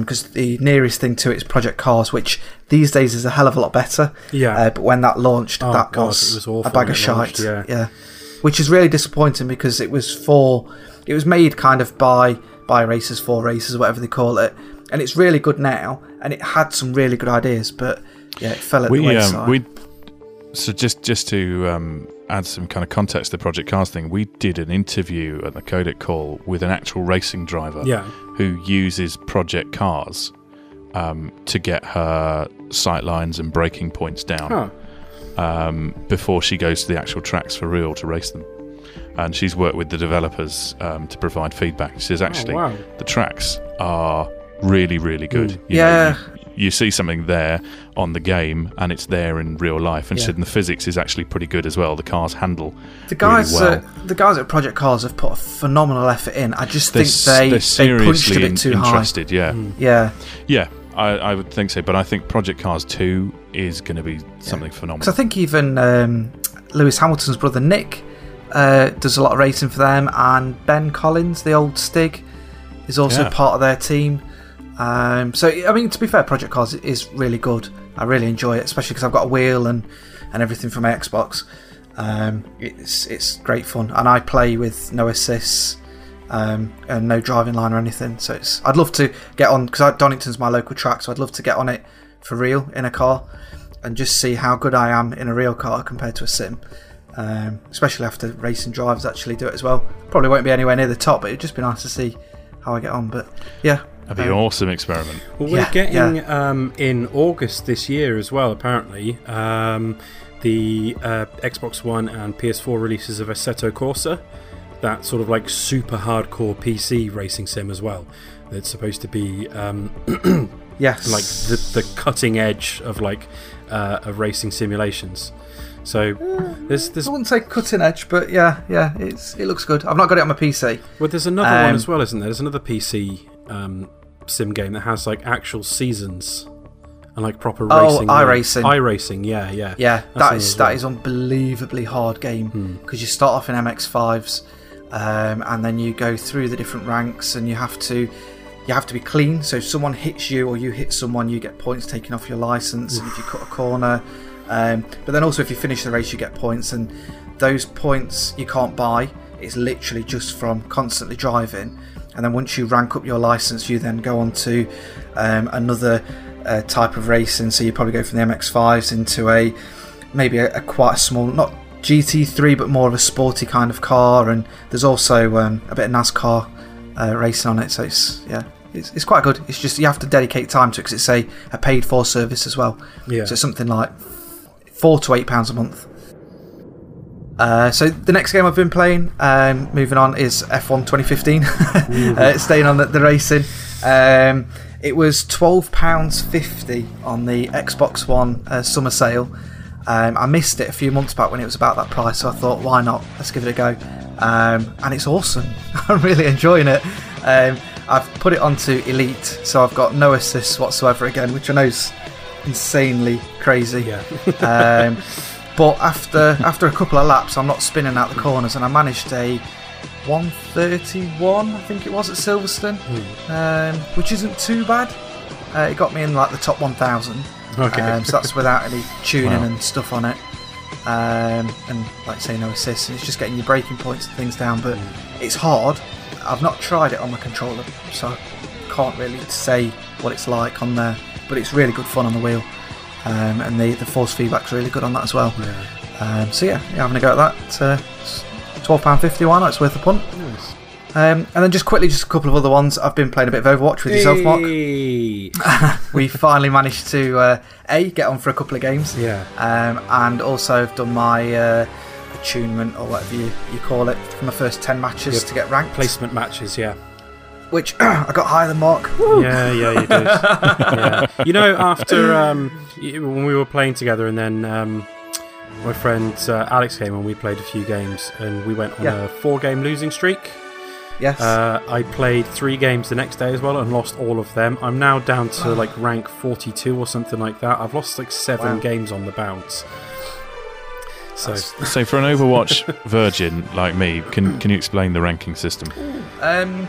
D: because the nearest thing to it is Project Cars, which these days is a hell of a lot better.
B: Yeah.
D: Uh, but when that launched,
B: Oh,
D: that
B: God,
D: was,
B: it was awful
D: a bag of
B: it
D: shite.
B: launched, yeah.
D: yeah. Which is really disappointing because it was for it was made kind of by by racers for racers, whatever they call it, and it's really good now. And it had some really good ideas, but yeah, it fell at the wayside.
E: um, we so just just to um, add some kind of context to the Project Cars thing, we did an interview at the Codec call with an actual racing driver
B: Yeah.
E: who uses Project Cars um, to get her sight lines and braking points down
B: Huh.
E: um, before she goes to the actual tracks for real to race them. And she's worked with the developers um, to provide feedback. She says actually
B: Oh, wow.
E: the tracks are really really good. You
D: Yeah.
E: know, you, you see something there on the game, and it's there in real life. And she
D: Yeah.
E: said, and the physics is actually pretty good as well. The cars handle
D: The guys,
E: really well.
D: at, the guys at Project Cars have put a phenomenal effort in. I just
E: they're,
D: think they
E: they're
D: they punched
E: seriously
D: a bit
E: in-
D: too high.
E: interested. Yeah,
D: Yeah,
E: yeah, I, I would think so. But I think Project Cars Two is going to be something phenomenal.
D: because I think even um, Lewis Hamilton's brother Nick uh, does a lot of racing for them, and Ben Collins, the old Stig, is also
E: Yeah.
D: part of their team. Um, so I mean, to be fair, Project Cars is really good. I really enjoy it, especially because I've got a wheel and and everything from my Xbox. Um, it's it's great fun, and I play with no assists. Um, and no driving line or anything, so it's. I'd love to get on because Donington's my local track, so I'd love to get on it for real in a car and just see how good I am in a real car compared to a sim. Um, especially after racing drivers actually do it as well. Probably won't be anywhere near the top, but it'd just be nice to see how I get on. But yeah,
E: That'd be
D: um,
E: an awesome experiment.
B: Well, we're
D: Yeah,
B: getting um, in August this year as well. Apparently, um, the uh, Xbox One and PS4 releases of Assetto Corsa, that sort of like super hardcore PC racing sim as well. That's supposed to be um, [clears throat]
D: yes,
B: like the, the cutting edge of like uh, of racing simulations. So there's there's
D: I wouldn't say cutting edge, but yeah, yeah, it's it looks good. I've not got it on my PC.
B: well there's another one
D: Um,
B: as well, isn't there? There's another PC um, sim game that has like actual seasons and like proper
D: Oh,
B: racing.
D: iRacing.
B: iRacing, yeah, yeah.
D: Yeah,
B: That's
D: that is that
B: well.
D: is unbelievably hard game
B: Hmm.
D: because you start off in MX5s, um, and then you go through the different ranks, and you have to you have to be clean. So if someone hits you or you hit someone, you get points taken off your license. And if you cut a corner, um, but then also if you finish the race, you get points, and those points you can't buy. It's literally just from constantly driving, and then once you rank up your license, you then go on to um, another uh, type of racing. So you probably go from the MX5s into a maybe a, a quite a small, not GT3, but more of a sporty kind of car. And there's also um, a bit of NASCAR uh, racing on it. So it's yeah, it's, it's quite good. It's just you have to dedicate time to it because it's a, a paid for service as well.
B: Yeah.
D: So it's something like four to eight pounds a month. Uh, so the next game I've been playing, um, moving on, is F1 2015. [laughs] uh, staying on the, the racing. Um, It was twelve pounds fifty on the Xbox One uh, summer sale. Um, I missed it a few months back when it was about that price, so I thought, why not? Let's give it a go. Um, and it's awesome. [laughs] I'm really enjoying it. Um, I've put it onto Elite, so I've got no assists whatsoever again, which I know is insanely crazy.
B: Yeah. [laughs]
D: but after [laughs] after a couple of laps, I'm not spinning out the corners, and I managed a 131, I think it was at Silverstone, um, which isn't too bad. Uh, it got me in like the top 1,000.
B: Okay.
D: Um, so that's without any tuning
E: Wow.
D: and stuff on it. Um, and like I say, no assists. It's just getting your braking points and things down, but it's hard. I've not tried it on my controller, so I can't really say what it's like on there. But it's really good fun on the wheel, um, and the the force feedback's really good on that as well. Um, so yeah, yeah, having a go at that. Uh, Twelve pound fifty. Why not? It's worth a punt.
B: Nice.
D: Um, and then just quickly, just a couple of other ones. I've been playing a bit of Overwatch with yourself, Mark. [laughs] We finally managed to uh, a get on for a couple of games.
B: Yeah.
D: Um, and also I've done my uh, attunement or whatever you, you call it for my first ten matches
B: Yep.
D: to get ranked.
B: Placement matches, yeah.
D: Which [clears throat] I got higher than Mark.
B: Yeah, yeah, you did. [laughs] yeah. You know, after um, when we were playing together, and then um, my friend uh, Alex came and we played a few games, and we went on
D: Yeah.
B: a four-game losing streak.
D: Yes.
B: Uh, I played three games the next day as well and lost all of them. I'm now down to [sighs] like rank 42 or something like that. I've lost like seven
D: Wow.
B: games on the bounce. So [laughs]
E: So for an Overwatch virgin like me, can can you explain the ranking system?
D: um,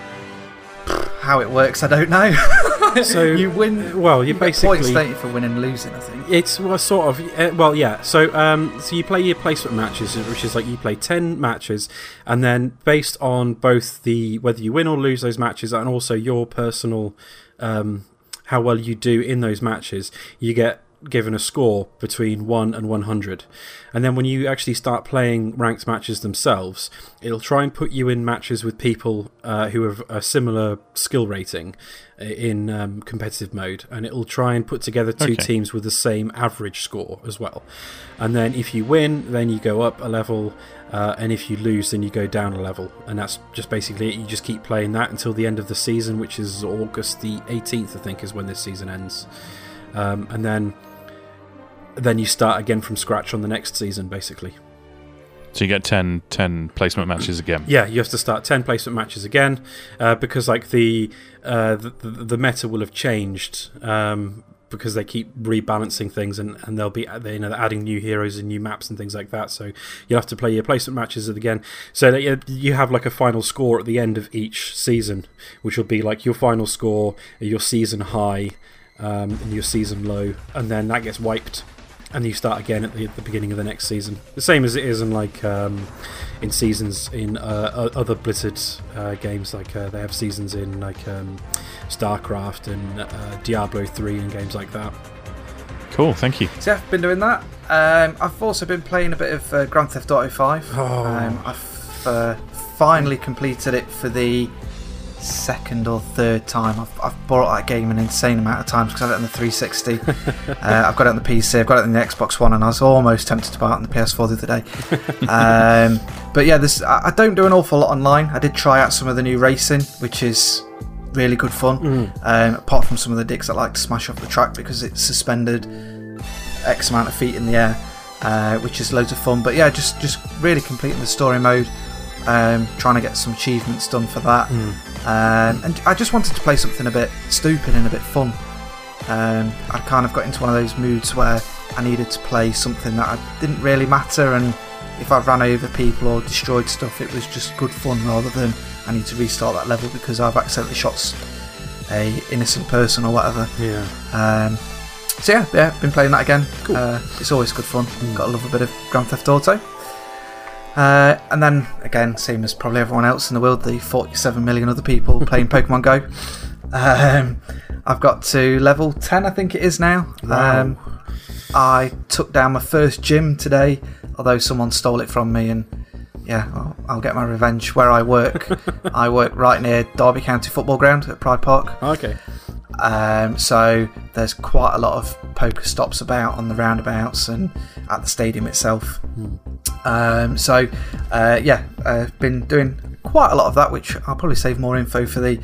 D: how it works, I don't know. [laughs]
B: So,
D: you win.
B: well, you
D: get points
B: basically
D: don't you, for winning and losing. I think.
B: It's well, sort of. Uh, well, yeah. So, um, so you play your placement matches, which is like you play ten matches, and then based on both the whether you win or lose those matches, and also your personal, um, how well you do in those matches, you get given a score between one and one hundred, and then when you actually start playing ranked matches themselves, it'll try and put you in matches with people uh, who have a similar skill rating uh, in um, competitive mode, and it'll try and put together two
E: Okay.
B: teams with the same average score as well. And then if you win, then you go up a level, uh, and if you lose, then you go down a level. And that's just basically it. You just keep playing that until the end of the season, which is August the 18th, I think, is when this season ends. Um, and then then you start again from scratch on the next season, basically.
E: So you get 10, 10 placement matches again.
B: Yeah, you have to start ten placement matches again uh, because like the, uh, the the meta will have changed um, because they keep rebalancing things and, and they'll be they, you know adding new heroes and new maps and things like that. So you'll have to play your placement matches again. So that you, you have like a final score at the end of each season, which will be like your final score, your season high, um, and your season low, and then that gets wiped and you start again at the, at the beginning of the next season. The same as it is in like um, in seasons in uh, other Blizzard uh, games. Like uh, they have seasons in like um, StarCraft and uh, Diablo three and games like that.
E: Cool, thank you.
D: So I've been doing that. Um, I've also been playing a bit of uh, Grand Theft Auto 5.
B: Oh.
D: Um, I've uh, finally completed it for the second or third time. I've, I've bought that game an insane amount of times because I've had it on the 360. [laughs] uh, I've got it on the PC, I've got it on the Xbox One, and I was almost tempted to buy it on the PS4 the other day. [laughs] um, but yeah, this I, I don't do an awful lot online. I did try out some of the new racing, which is really good fun. Um, apart from some of the dicks that like to smash off the track because it's suspended X amount of feet in the air, uh, which is loads of fun. But yeah, just just really completing the story mode, um, trying to get some achievements done for that, um, and I just wanted to play something a bit stupid and a bit fun. Um, I kind of got into one of those moods where I needed to play something that I didn't really matter, and if I ran over people or destroyed stuff, it was just good fun rather than I need to restart that level because I've accidentally shot a innocent person or whatever.
B: Yeah.
D: Um, so yeah, yeah, been playing that again. Uh, it's always good fun. Got to love a bit of Grand Theft Auto. Uh, and then again, same as probably everyone else in the world, the 47 million other people playing [laughs] Pokemon Go. Um, I've got to level 10, I think it is now. Um, I took down my first gym today, although someone stole it from me, and yeah, I'll, I'll get my revenge. Where I work, [laughs] I work right near Derby County Football Ground at Pride Park.
B: Okay.
D: Um, so there's quite a lot of poker stops about on the roundabouts and at the stadium itself. Um, so uh, yeah, I've been doing quite a lot of that, which I'll probably save more info for the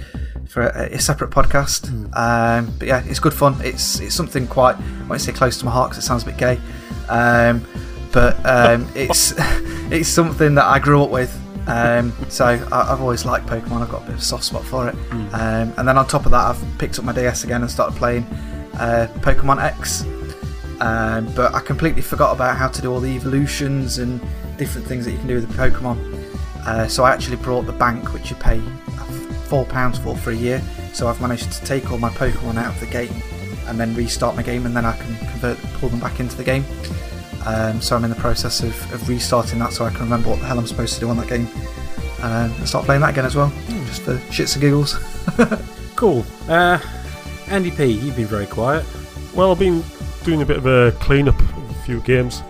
D: for a, a separate podcast. Um, but yeah, it's good fun. It's it's something quite I won't say close to my heart because it sounds a bit gay, um, but um, [laughs] it's [laughs] it's something that I grew up with. Um, so I, I've always liked Pokemon. I've got a bit of a soft spot for it. Um, and then on top of that, I've picked up my DS again and started playing uh, Pokemon X. Um, but I completely forgot about how to do all the evolutions and different things that you can do with the Pokemon. Uh, so I actually brought the bank, which you pay four pounds for for a year. So I've managed to take all my Pokemon out of the game and then restart my game, and then I can convert, pull them back into the game. Um, so I'm in the process of, of restarting that, so I can remember what the hell I'm supposed to do on that game, um, and start playing that again as well, just for shits and giggles. [laughs]
B: Cool. Uh, Andy P, you've been very quiet.
C: Well, I've been doing a bit of a clean-up of a few games.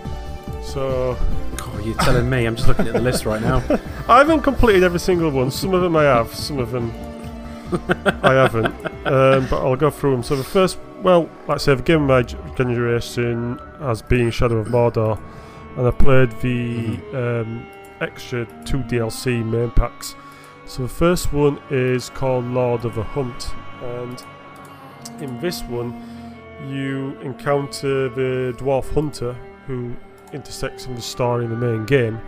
C: So
B: you're telling me. I'm just looking at the list right now. [laughs]
C: I haven't completed every single one. Some of them I have, some of them I haven't. [laughs] Um, but I'll go through them. So the first, well, like I say, the game of my generation has been Shadow of Mordor, and I played the um, extra two DLC main packs. So the first one is called Lord of the Hunt, and in this one, you encounter the dwarf hunter who intersects in the story in the main game,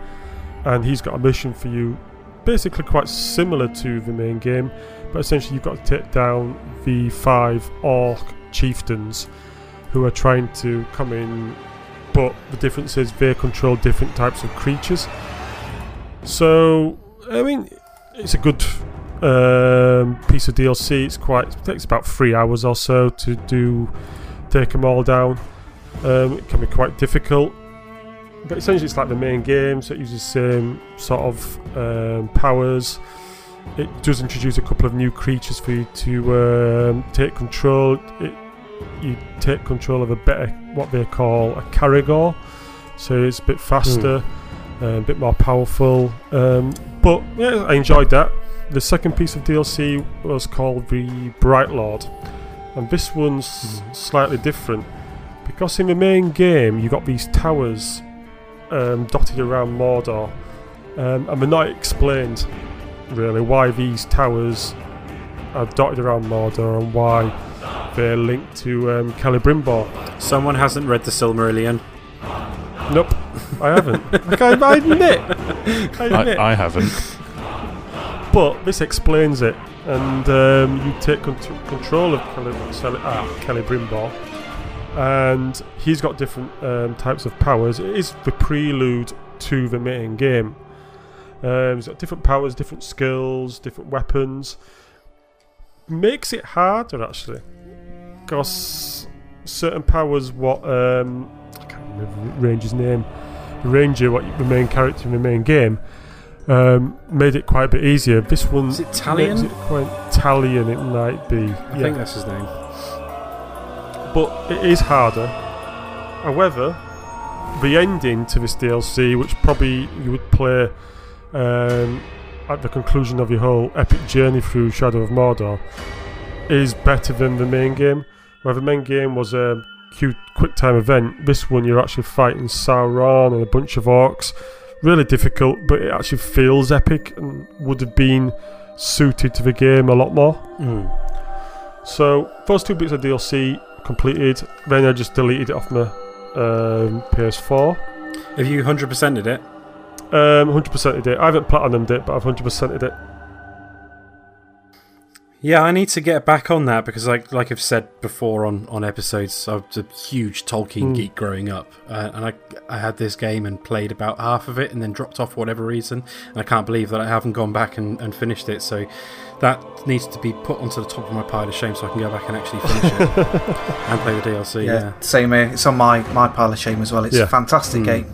C: and he's got a mission for you, basically quite similar to the main game, but essentially you've got to take down the five orc chieftains who are trying to come in, but the difference is they control different types of creatures. So, I mean, it's a good um, piece of DLC. It's quite it takes about three hours or so to do take them all down. Um, it can be quite difficult, but essentially it's like the main game, so it uses the same sort of um, powers. It does introduce a couple of new creatures for you to um, take control. It, you take control of a better what they call a Caragor, so it's a bit faster, uh, a bit more powerful. Um, but yeah, I enjoyed that. The second piece of DLC was called the Bright Lord, and this one's slightly different because in the main game you got these towers um, dotted around Mordor, um, and they're not explained really why these towers are dotted around Mordor and why they're linked to um, Celebrimbor.
B: Someone hasn't read the Silmarillion.
C: Nope, I haven't. [laughs] okay, I admit, [laughs] I admit.
E: I, I haven't.
C: But this explains it, and um, you take con- control of Kelly, ah, Celebrimbor, and he's got different um, types of powers. It is the prelude to the main game. Um, he's got different powers, different skills, different weapons. Makes it harder actually, because certain powers, what um, I can't remember Ranger's name, the Ranger, what the main character in the main game, um, made it quite a bit easier. This one
B: Is it Talion?
C: makes it quite Italian. It might be.
B: I think that's his name.
C: but it is harder. However, the ending to this DLC, which probably you would play um, at the conclusion of your whole epic journey through Shadow of Mordor, is better than the main game. Where the main game was a cute, quick time event, this one you're actually fighting Sauron and a bunch of orcs. Really difficult, but it actually feels epic and would have been suited to the game a lot more.
B: Mm.
C: So those two bits of DLC completed. Then I just deleted it off my um, PS4.
B: Have you 100%ed it?
C: Um, 100%ed it. I haven't platinumed it, but I've 100%ed it.
B: Yeah, I need to get back on that because, like, like I've said before on, on episodes, I was a huge Tolkien
C: Hmm.
B: geek growing up, uh, and I I had this game and played about half of it, and then dropped off for whatever reason. And I can't believe that I haven't gone back and, and finished it. So that needs to be put onto the top of my pile of shame, so I can go back and actually finish it [laughs] and play the DLC.
D: yeah,
B: Yeah,
D: same here. It's on my, my pile of shame as well. It's
C: Yeah.
D: a fantastic
B: Mm.
D: game.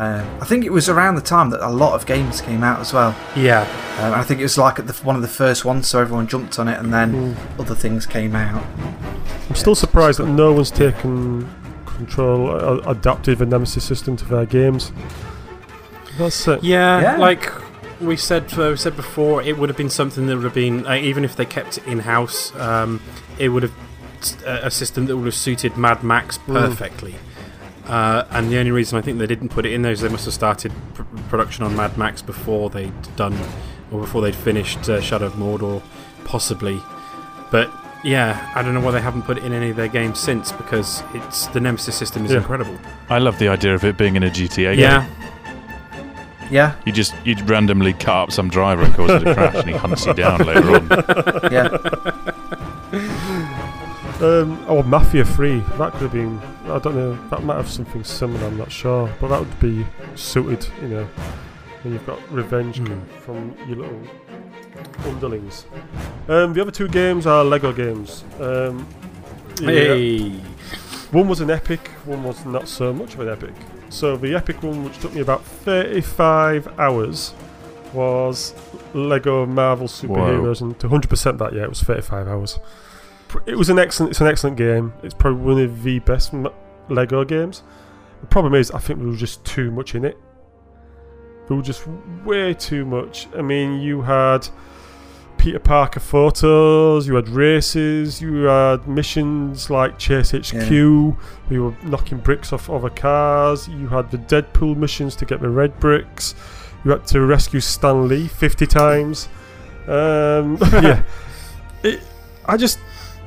D: Um, I think it was around the time that a lot of games came out as well.
B: yeah.
D: Um, I think it was like the, one of the first ones, so everyone jumped on it, and then other things came out.
C: I'm still surprised that no one's taken control, uh, adapted the Nemesis system to their games. That's it.
B: Yeah,
D: Yeah.
B: like we said uh, we said before, it would have been something that would have been uh, even if they kept it in house, um, it would have uh, a system that would have suited Mad Max perfectly. Uh, and the only reason I think they didn't put it in there is they must have started pr- production on Mad Max before they'd done or before they'd finished uh, Shadow of Mordor, possibly. But yeah, I don't know why they haven't put it in any of their games since because it's the Nemesis system is
C: Yeah.
B: incredible.
E: I love the idea of it being in a GTA game.
B: Yeah,
D: Yeah,
E: You just you randomly cut up some driver and cause it to crash, and he hunts you down later on. [laughs]
D: yeah.
C: Um, oh, Mafia 3. That could have been. I don't know. That might have something similar. I'm not sure, but that would be suited. You know, when you've got revenge
B: Hmm.
C: from your little underlings. Um, the other two games are Lego games. Um, yeah.
B: hey,
C: One was an epic. One was not so much of an epic. So the epic one, which took me about 35 hours, was Lego Marvel Superheroes, and to 100% that, yeah, it was 35 hours. It was an excellent. It's an excellent game. It's probably one of the best Lego games. The problem is, I think there was just too much in it. There was just way too much. I mean, you had Peter Parker photos, you had races, you had missions like Chase HQ, you were knocking bricks off other cars, you had the Deadpool missions to get the red bricks, you had to rescue Stan Lee 50 times. Um, [laughs] yeah. [laughs] It, I just,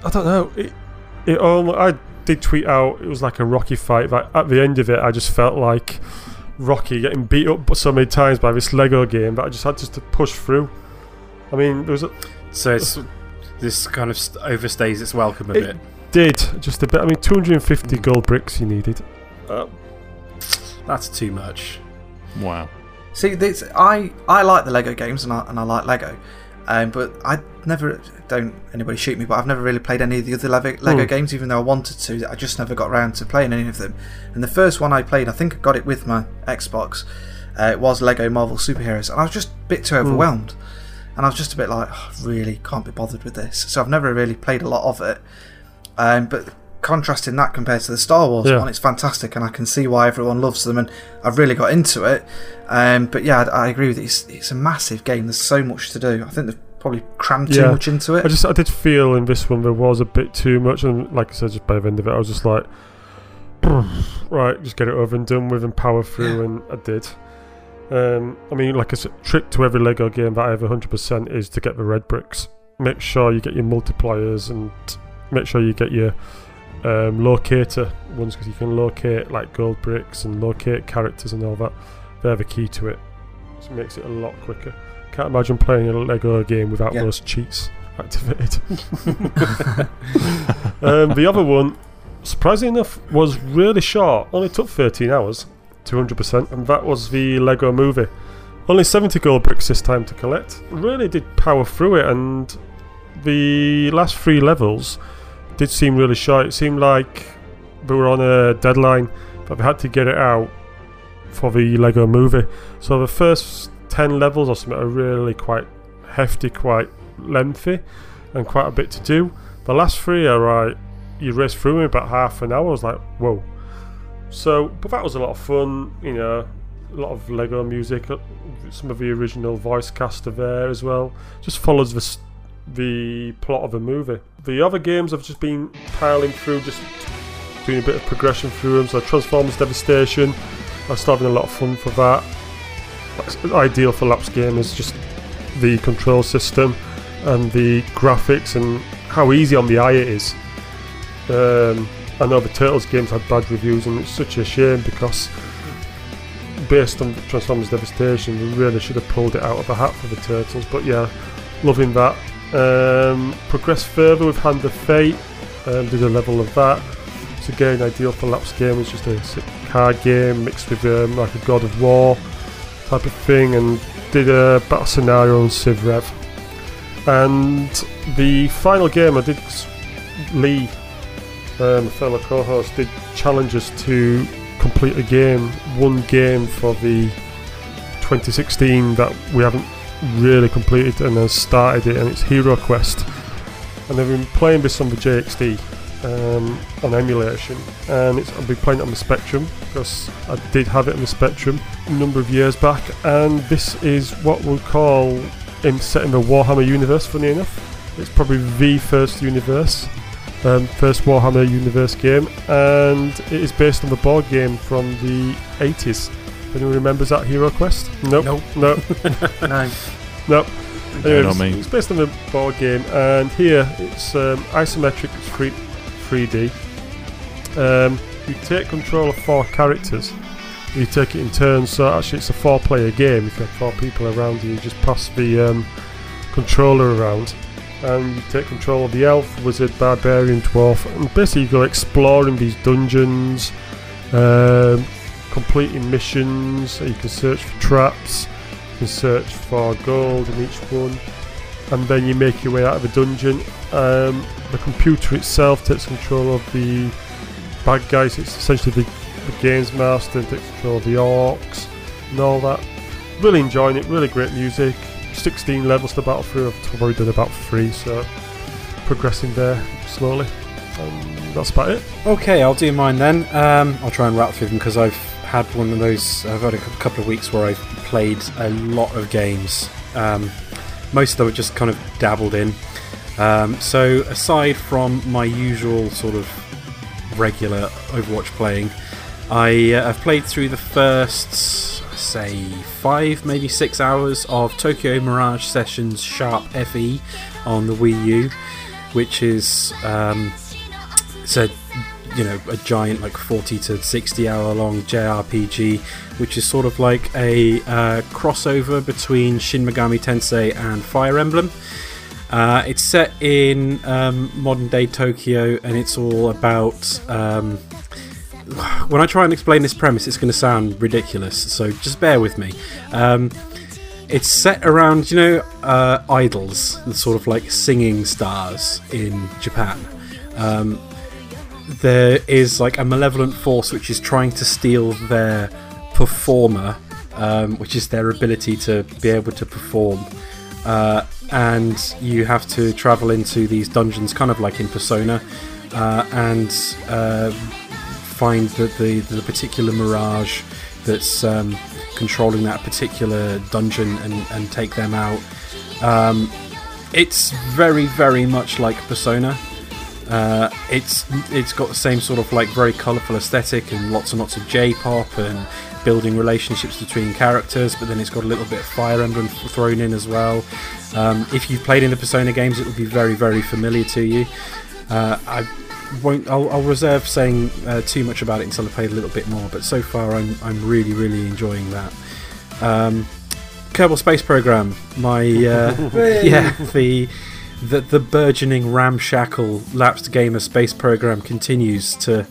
C: I don't know. It, it almost, I did tweet out it was like a Rocky fight. Like at the end of it, I just felt like Rocky getting beat up so many times by this Lego game that I just had just to push through. I mean, there was a,
B: so it's this kind of overstays its welcome a
C: It-
B: bit.
C: did just a bit. I mean, 250 gold bricks you needed. Uh,
B: That's too much.
E: Wow.
D: See, this, I I like the Lego games and I and I like Lego, um, but I never don't anybody shoot me, but I've never really played any of the other Lego, Lego
C: Hmm.
D: games, even though I wanted to. I just never got around to playing any of them. And the first one I played, I think I got it with my Xbox. Uh, it was Lego Marvel Superheroes, and I was just a bit too overwhelmed. And I was just a bit like, oh, I really can't be bothered with this. So I've never really played a lot of it. Um, but contrasting that compared to the Star Wars
C: Yeah.
D: one, it's fantastic, and I can see why everyone loves them, and I've really got into it. Um, but yeah, I, I agree with it. It's, it's a massive game. There's so much to do. I think they've probably crammed too
C: Yeah.
D: much into it.
C: I just I did feel in this one there was a bit too much, and like I said, just by the end of it, I was just like, [sniffs] right, just get it over and done with and power through, and I did. Um, I mean, like I said, trick to every Lego game that I have 100% is to get the red bricks. Make sure you get your multipliers and make sure you get your um, locator ones because you can locate like gold bricks and locate characters and all that. They're the key to it. So it makes it a lot quicker. Can't imagine playing a Lego game without
D: Yeah.
C: those cheats activated. [laughs] um, the other one, surprisingly enough, was really short. Only took 13 hours, 200%, and that was the Lego movie. Only 70 gold bricks this time to collect. Really did power through it, and the last three levels did seem really short. It seemed like we were on a deadline, but they had to get it out for the Lego movie. So the first 10 levels or something are really quite hefty, quite lengthy, and quite a bit to do. The last three are right, you race through in about half an hour. I was like, whoa. So, but that was a lot of fun, you know, a lot of Lego music, uh, some of the original voice cast are there as well. Just follows the, the plot of a movie. The other games I've just been piling through, just doing a bit of progression through them. So, Transformers Devastation, I was still having a lot of fun for that. That's ideal for lapsed gamers, just the control system and the graphics and how easy on the eye it is. Um, I know the Turtles games had bad reviews, and it's such a shame because based on Transformers Devastation, we really should have pulled it out of the hat for the Turtles. But yeah, loving that. Um, progressed further with Hand of Fate, um, did a level of that. It's again ideal for lapsed gamers, just a card game mixed with um, like a God of War type of thing, and did a battle scenario on Civ Rev. And the final game I did, Lee, um, fellow co-host, did challenge us to complete a game, one game for the 2016 that we haven't really completed and has started it, and it's Hero Quest. And I've been playing this on the JXD um, on emulation, and it's, I've been playing it on the Spectrum because I did have it on the Spectrum a number of years back, and this is what we'll call in set in the Warhammer universe. Funny enough, it's probably the first universe, um, first Warhammer universe game, and it is based on the board game from the 80s. Anyone remembers that Hero Quest? Nope.
B: Nope.
C: Nope. [laughs] [laughs]
D: no.
C: Nope. Anyway,
E: not
C: it's, it's based on a board game, and here it's um, isometric, it's free, 3D. Um, you take control of four characters. You take it in turns, so actually it's a four-player game. If you have four people around you, you just pass the um, controller around, and you take control of the elf, wizard, barbarian, dwarf, and basically you go exploring these dungeons, um, completing missions. You can search for traps. You can search for gold in each one, and then you make your way out of a dungeon. Um, the computer itself takes control of the bad guys. It's essentially the, the games master and takes control of the orcs and all that. Really enjoying it. Really great music. 16 levels to battle through. I've already done about three, so progressing there slowly. And that's about it.
B: Okay, I'll do mine then. Um, I'll try and rattle through them because I've had one of those. I've had a couple of weeks where I've played a lot of games. Um, most of them just kind of dabbled in. Um, so aside from my usual sort of regular Overwatch playing, I uh, have played through the first, say, five, maybe six hours of Tokyo Mirage Sessions Sharp FE on the Wii U, which is um, it's a you know a giant like 40 to 60 hour long JRPG, which is sort of like a uh, crossover between Shin Megami Tensei and Fire Emblem. Uh, it's set in um, modern day Tokyo, and it's all about. Um, when I try and explain this premise, it's going to sound ridiculous, so just bear with me. Um, it's set around, you know, uh, idols, the sort of like singing stars in Japan. Um, there is like a malevolent force which is trying to steal their Performa, um, which is their ability to be able to perform. Uh, and you have to travel into these dungeons, kind of like in Persona, uh, and uh, find the, the, the particular mirage that's um, controlling that particular dungeon and, and take them out. Um, it's very, very much like Persona. Uh, it's it's got the same sort of like very colourful aesthetic and lots and lots of J-pop and building relationships between characters, but then it's got a little bit of Fire Emblem thrown in as well. Um, if you've played in the Persona games, it will be very very familiar to you. Uh, I won't. I'll, I'll reserve saying uh, too much about it until I played a little bit more. But so far, I'm I'm really really enjoying that. Um, Kerbal Space Program, my uh, [laughs] [laughs] yeah the the the burgeoning ramshackle lapsed gamer space program continues to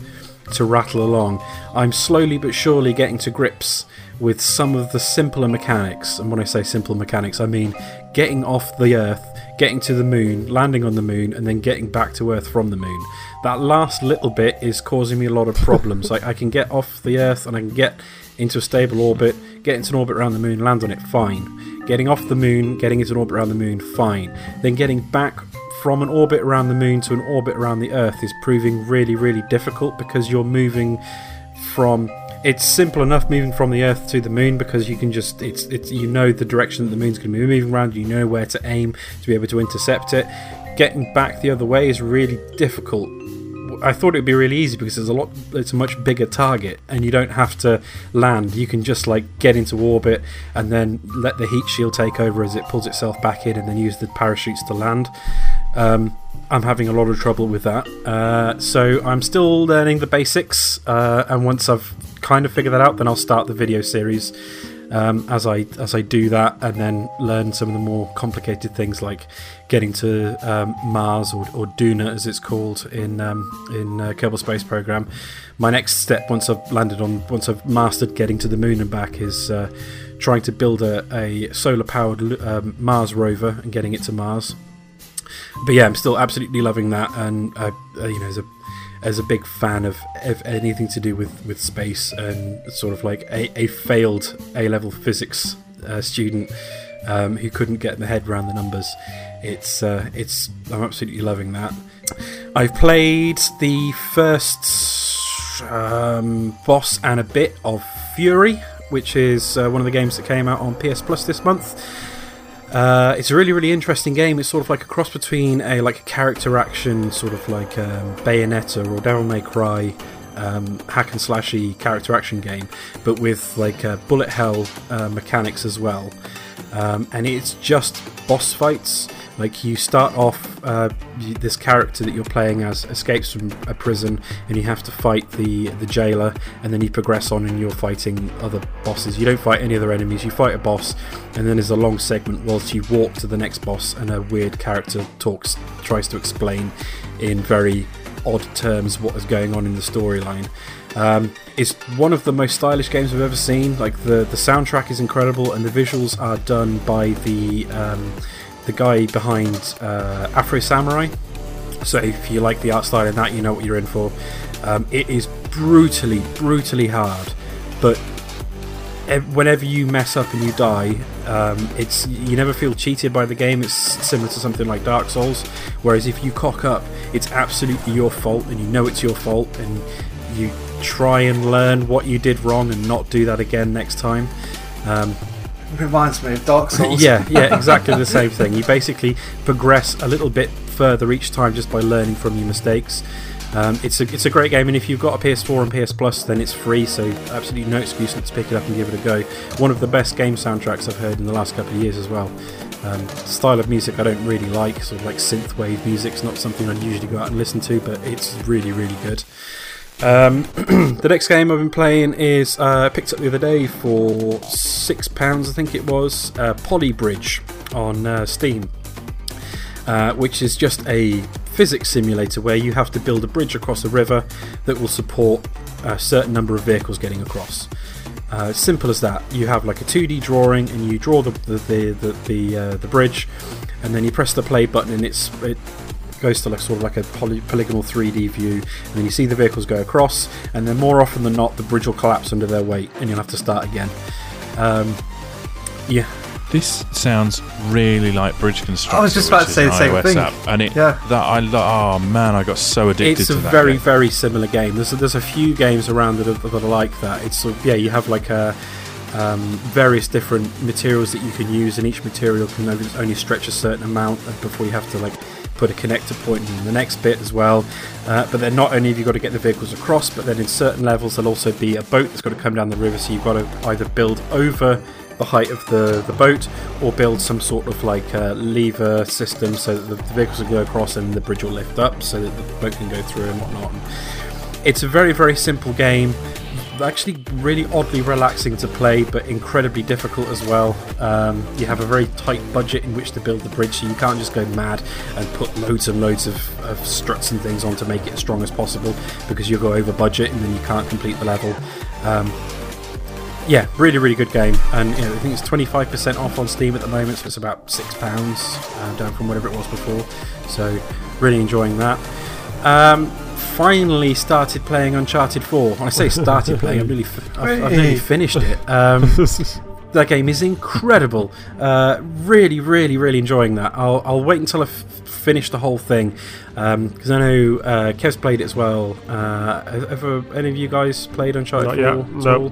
B: to rattle along. I'm slowly but surely getting to grips with some of the simpler mechanics. And when I say simple mechanics, I mean getting off the Earth, getting to the moon, landing on the moon, and then getting back to Earth from the moon. That last little bit is causing me a lot of problems. [laughs] like I can get off the Earth and I can get into a stable orbit, get into an orbit around the moon, land on it, fine. Getting off the moon, getting into an orbit around the moon, fine. Then getting back from an orbit around the moon to an orbit around the Earth is proving really, really difficult because you're moving from. It's simple enough moving from the Earth to the Moon because you can just it's it's you know the direction that the Moon's going to be moving around. You know where to aim to be able to intercept it. Getting back the other way is really difficult. I thought it would be really easy because there's a lot. It's a much bigger target, and you don't have to land. You can just like get into orbit and then let the heat shield take over as it pulls itself back in, and then use the parachutes to land. Um, I'm having a lot of trouble with that. Uh, so I'm still learning the basics, uh, and once I've kind of figured that out, then I'll start the video series. Um, as I as I do that, and then learn some of the more complicated things like getting to um, Mars or, or Duna, as it's called in um, in uh, Kerbal Space Program. My next step, once I've landed on, once I've mastered getting to the moon and back, is uh, trying to build a, a solar powered um, Mars rover and getting it to Mars but yeah, I'm still absolutely loving that, and uh, uh, you know, as a as a big fan of, anything to do with, with space and sort of like a, a failed A level physics uh, student um, who couldn't get the head around the numbers. It's uh, it's I'm absolutely loving that. I've played the first um, boss and a bit of Furi, which is uh, one of the games that came out on PS Plus this month. Uh, it's a really, really interesting game. It's sort of like a cross between a like a character action, sort of like um, Bayonetta or Devil May Cry, um, hack and slashy character action game, but with like uh, bullet hell uh, mechanics as well. Um, and it's just boss fights. Like you start off, uh, this character that you're playing as escapes from a prison, and you have to fight the the jailer, and then you progress on and you're fighting other bosses. You don't fight any other enemies. You fight a boss, and then there's a long segment whilst you walk to the next boss, and a weird character talks, tries to explain in very odd terms what is going on in the storyline. Um, it's one of the most stylish games I've ever seen. Like the the soundtrack is incredible, and the visuals are done by the um, the guy behind uh, Afro Samurai. So if you like the art style in that, you know what you're in for. Um, it is brutally, brutally hard, but whenever you mess up and you die, um, it's you never feel cheated by the game. It's similar to something like Dark Souls, whereas if you cock up, it's absolutely your fault, and you know it's your fault, and you try and learn what you did wrong and not do that again next time. Um,
D: Reminds me of Dark [laughs] Souls.
B: yeah, yeah, exactly the same thing. You basically progress a little bit further each time just by learning from your mistakes. Um, it's a it's a great game, and if you've got a PS4 and PS Plus, then it's free, so absolutely no excuse not to pick it up and give it a go. One of the best game soundtracks I've heard in the last couple of years as well. Um, style of music I don't really like, sort of like synthwave music's not something I'd usually go out and listen to, but it's really really good. Um, [clears throat] the next game I've been playing is uh, picked up the other day for six pounds, I think it was, uh, Polybridge on uh, Steam, uh, which is just a physics simulator where you have to build a bridge across a river that will support a certain number of vehicles getting across. Uh, simple as that. You have like a 2D drawing, and you draw the the the the, the, uh, the bridge, and then you press the play button, and it's it goes to like sort of like a poly, polygonal 3D view, and then you see the vehicles go across, and then more often than not, the bridge will collapse under their weight, and you'll have to start again. Um, yeah.
E: This sounds really like Bridge Constructor. I
D: was just about to say the same thing. App,
E: and it, yeah. that I oh man, I got so addicted.
B: It's
E: a
B: very
E: game.
B: very similar game. There's a, there's a few games around that are, that are like that. It's yeah, you have like a um, various different materials that you can use, and each material can only stretch a certain amount before you have to like put a connector point in the next bit as well. Uh, but then not only have you got to get the vehicles across, but then in certain levels there'll also be a boat that's got to come down the river. So you've got to either build over the height of the, the boat or build some sort of like lever system so that the, the vehicles will go across and the bridge will lift up so that the boat can go through and whatnot. It's a very, very simple game actually really oddly relaxing to play, but incredibly difficult as well. Um, you have a very tight budget in which to build the bridge, so you can't just go mad and put loads and loads of, of struts and things on to make it as strong as possible because you'll go over budget and then you can't complete the level. Um, yeah, really, really good game, and you know, I think it's twenty five percent off on Steam at the moment, so it's about six pounds uh, down from whatever it was before. So, really enjoying that. Um, finally started playing Uncharted 4. When I say started playing, I've nearly, I've, I've nearly finished it. [laughs] Um, that game is incredible. Uh, really, really, really enjoying that. I'll, I'll wait until I've finished the whole thing because um, I know uh, Kev's played it as well. Uh, have, any of you guys played Uncharted Not 4? No.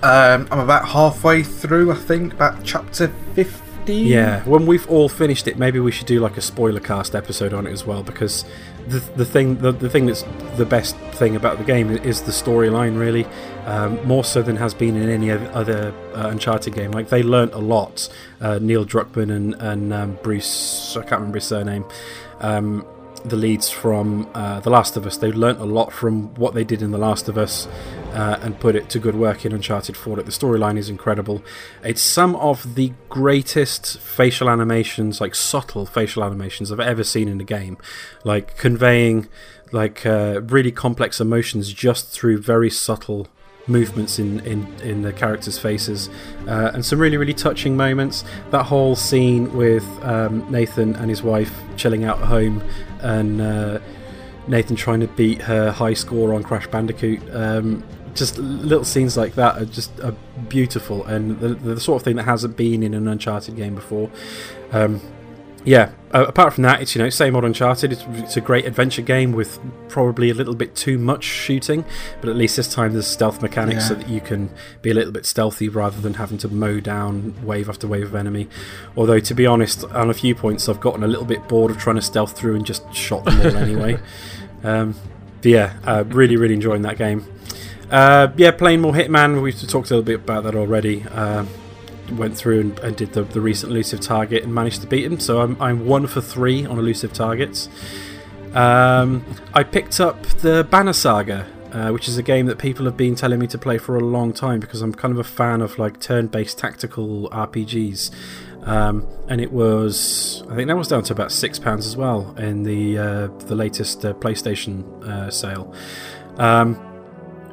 D: Um, I'm about halfway through, I think, about chapter 50.
B: Yeah, when we've all finished it, maybe we should do like a spoiler cast episode on it as well because the, the thing the, the thing that's the best thing about the game is the storyline really um, more so than has been in any other uh, Uncharted game. Like they learnt a lot uh, Neil Druckmann and, and um, Bruce I can't remember his surname um, the leads from uh, The Last of Us. They learnt a lot from what they did in The Last of Us uh, and put it to good work in Uncharted 4. The storyline is incredible. It's some of the greatest facial animations, like subtle facial animations I've ever seen in a game, like conveying like uh, really complex emotions just through very subtle movements in, in, in the characters' faces, uh, and some really, really touching moments. That whole scene with um, Nathan and his wife chilling out at home, and uh, Nathan trying to beat her high score on Crash Bandicoot. Um, just little scenes like that are just are beautiful and the, the sort of thing that hasn't been in an Uncharted game before. Um, yeah, uh, apart from that, it's you know same old Uncharted. It's, it's, a great adventure game with probably a little bit too much shooting, but at least this time there's stealth mechanics yeah. so that you can be a little bit stealthy rather than having to mow down wave after wave of enemy. Although to be honest, on a few points I've gotten a little bit bored of trying to stealth through and just shot them all [laughs] anyway. Um, but yeah, uh, really really enjoying that game. Uh, yeah, playing more Hitman. We've talked a little bit about that already. Uh, went through and, and did the, the recent elusive target and managed to beat him. So I'm I'm one for three on elusive targets. Um, I picked up the Banner Saga, uh, which is a game that people have been telling me to play for a long time because I'm kind of a fan of like turn-based tactical RPGs. Um, and it was, I think that was down to about six pounds as well in the uh, the latest uh, PlayStation uh, sale. Um,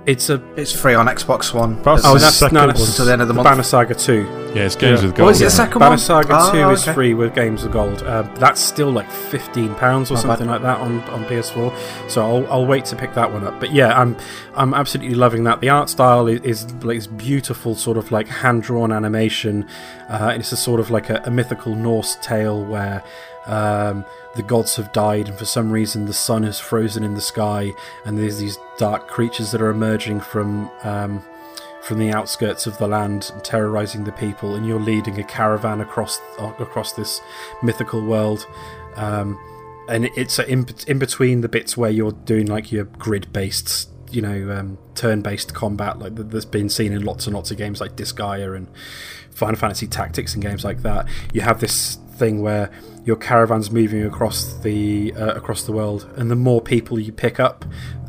B: it's a
D: It's free on Xbox One.
C: That's
B: oh
C: the
B: that's
C: second
B: no,
C: one.
B: that's
D: To the end of the month.
B: Banner Saga Two.
E: Yeah, it's games
C: Yeah.
E: with
D: Oh,
E: gold.
D: is it the
E: isn't
D: second
B: Banner
D: one?
B: Saga
D: Oh,
B: 2 is free with Games of Gold. Uh, that's still like fifteen pounds or
D: Not
B: something like that on, on PS4. So I'll, I'll wait to pick that one up. But yeah, I'm I'm absolutely loving that. The art style is, is like this beautiful sort of like hand drawn animation. Uh, it's a sort of like a, a mythical Norse tale where. Um, the gods have died, and for some reason the sun has frozen in the sky, and there's these dark creatures that are emerging from um, from the outskirts of the land, terrorizing the people, and you're leading a caravan across across this mythical world. Um, and it's in, in between the bits where you're doing like your grid based, you know, um, turn based combat, like that- that's been seen in lots and lots of games like Disgaea and Final Fantasy Tactics and games like that. You have this thing where your caravan's moving across the uh, across the world, and the more people you pick up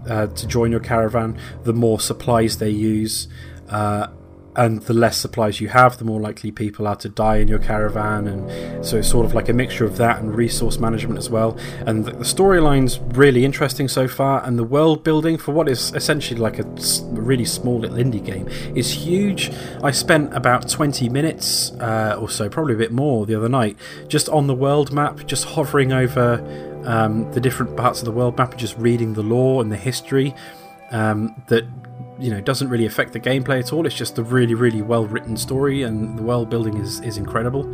B: uh, to join your caravan, the more supplies they use. Uh, and the less supplies you have, the more likely people are to die in your caravan, and so it's sort of like a mixture of that and resource management as well. And the, storyline's really interesting so far, and the world building for what is essentially like a really small little indie game is huge. I spent about 20 minutes uh, or so, probably a bit more, the other night, just on the world map, just hovering over um, the different parts of the world map, and just reading the lore and the history um, that you know doesn't really affect the gameplay at all. It's just a really, really well written story, and the world building is is incredible.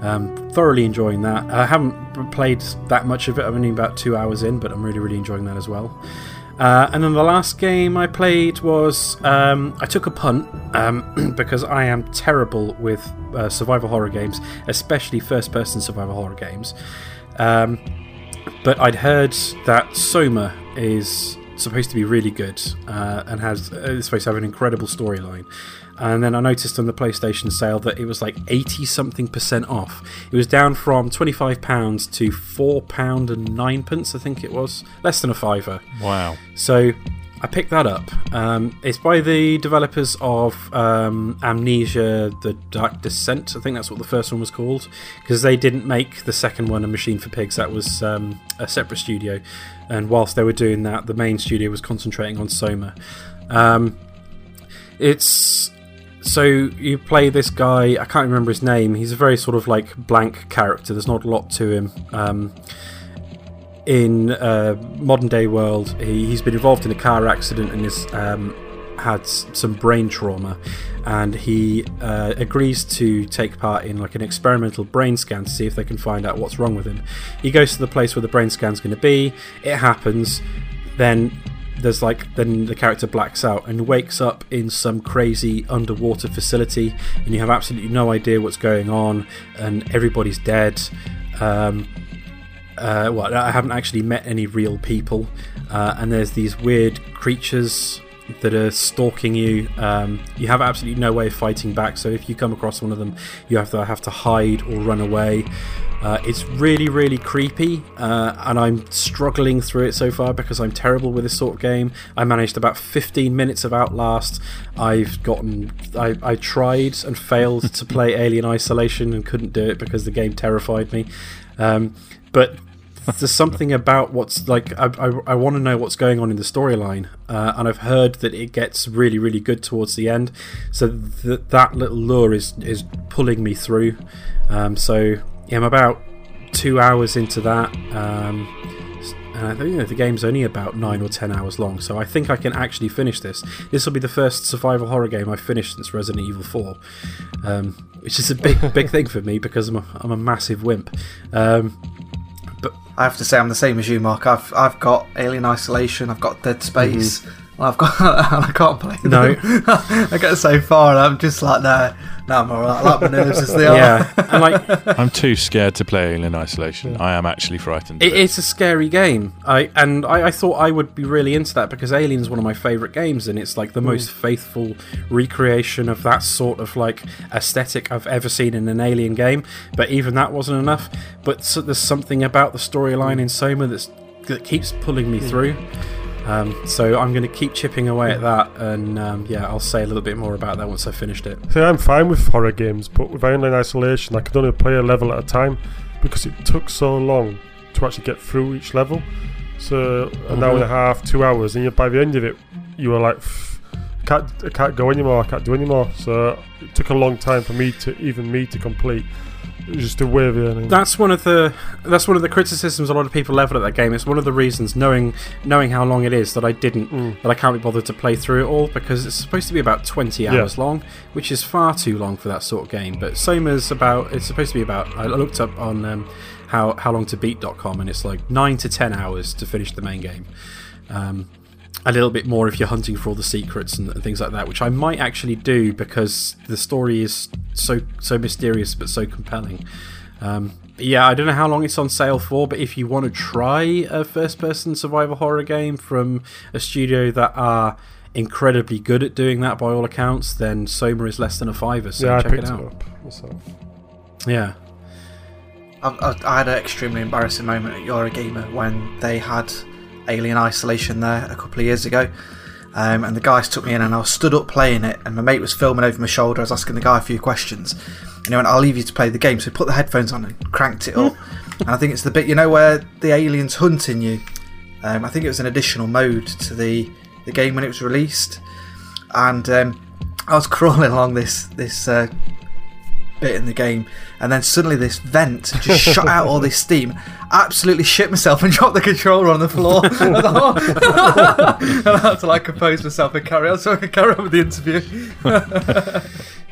B: Um, thoroughly enjoying that. I haven't played that much of it. I'm only about two hours in, but I'm really, really enjoying that as well. Uh, and then the last game I played was um, I took a punt um, [clears throat] because I am terrible with uh, survival horror games, especially first-person survival horror games. Um, but I'd heard that Soma is supposed to be really good uh, and has uh, is supposed to have an incredible storyline. And then I noticed on the PlayStation sale that it was like 80 something percent off. It was down from £25 to £4 and 9 pence, I think it was. Less than a fiver.
E: Wow.
B: So I picked that up. Um, it's by the developers of um, Amnesia: The Dark Descent. I think that's what the first one was called because they didn't make the second one, A Machine for Pigs. That was um, a separate studio. And whilst they were doing that, the main studio was concentrating on Soma. Um, it's so you play this guy. I can't remember his name. He's a very sort of like blank character. There's not a lot to him. In uh, modern day world, he, he's been involved in a car accident and has um, had some brain trauma, and he uh, agrees to take part in like an experimental brain scan to see if they can find out what's wrong with him. He goes to the place where the brain scan's going to be. It happens. Then there's like then the character blacks out and wakes up in some crazy underwater facility, and you have absolutely no idea what's going on, and everybody's dead. Um, uh, well, I haven't actually met any real people, uh, and there's these weird creatures that are stalking you. Um, you have absolutely no way of fighting back, so if you come across one of them, you have to have to hide or run away. Uh, it's really, really creepy, uh, and I'm struggling through it so far because I'm terrible with this sort of game. I managed about 15 minutes of Outlast. I've gotten, I, I tried and failed to [laughs] play Alien Isolation and couldn't do it because the game terrified me. Um, but there's something about what's like I, I, I want to know what's going on in the storyline uh, and I've heard that it gets really really good towards the end. So th- that little lure is is pulling me through. Um, so yeah I'm about two hours into that um, and I think you know, the game's only about nine or ten hours long so I think I can actually finish this. This will be the first survival horror game I've finished since Resident Evil 4 um, which is a big big thing for me because I'm a, I'm a massive wimp. Um,
D: I have to say I'm the same as you, Mark. I've I've got Alien Isolation, I've got Dead Space, mhm. Well, I've got. [laughs] I can't play. Them.
B: No. [laughs]
D: I get so far, and I'm just like, no, no, I'm alright. I like my nerves as they [laughs] are.
B: Yeah, [laughs] and like
E: I'm too scared to play Alien Isolation. I am actually frightened.
B: It, it's a scary game. I and I, I thought I would be really into that because Alien is one of my favorite games, and it's like the hmm. most faithful recreation of that sort of like aesthetic I've ever seen in an Alien game. But even that wasn't enough. But so, there's something about the storyline hmm. in Soma that's that keeps pulling me hmm. through. Um, so I'm going to keep chipping away at that, and um, yeah, I'll say a little bit more about that once I've finished it.
C: See, I'm fine with horror games, but with Alien Isolation, I could only play a level at a time because it took so long to actually get through each level. So an hour and a half, two hours, and by the end of it, you were like, I can't, I can't go anymore, I can't do anymore. So it took a long time for me to, even me to complete. Just a way of earning.
B: That's one of the that's one of the criticisms a lot of people level at that game. It's one of the reasons, knowing knowing how long it is, that I didn't
C: Mm.
B: that I can't be bothered to play through it all because it's supposed to be about twenty
C: Yeah.
B: hours long, which is far too long for that sort of game. But Soma's about it's supposed to be about. I looked up on um, how how long to beat.com and it's like nine to ten hours to finish the main game. Um, a little bit more if you're hunting for all the secrets and, and things like that, which I might actually do because the story is so so mysterious but so compelling. Um, but yeah, I don't know how long it's on sale for, but if you want to try a first-person survival horror game from a studio that are incredibly good at doing that by all accounts, then Soma is less than a fiver. So
C: yeah, I
B: check
C: picked
B: it
C: it,
B: out.
C: up myself.
B: Yeah,
D: I've, I've, I had an extremely embarrassing moment at Eurogamer when they had Alien Isolation there a couple of years ago. Um, and the guys took me in, and I was stood up playing it, and my mate was filming over my shoulder. I was asking the guy a few questions, and he went, "I'll leave you to play the game." So he put the headphones on and cranked it up. and I think it's the bit you know where the aliens hunting you. Um, I think it was an additional mode to the the game when it was released, and um, I was [laughs] crawling along this this uh, bit in the game, and then suddenly this vent just [laughs] shot out all this steam. Absolutely shit myself and [laughs] dropped the controller on the floor. [laughs] I and I had to like compose myself and carry on so I could carry on with the interview.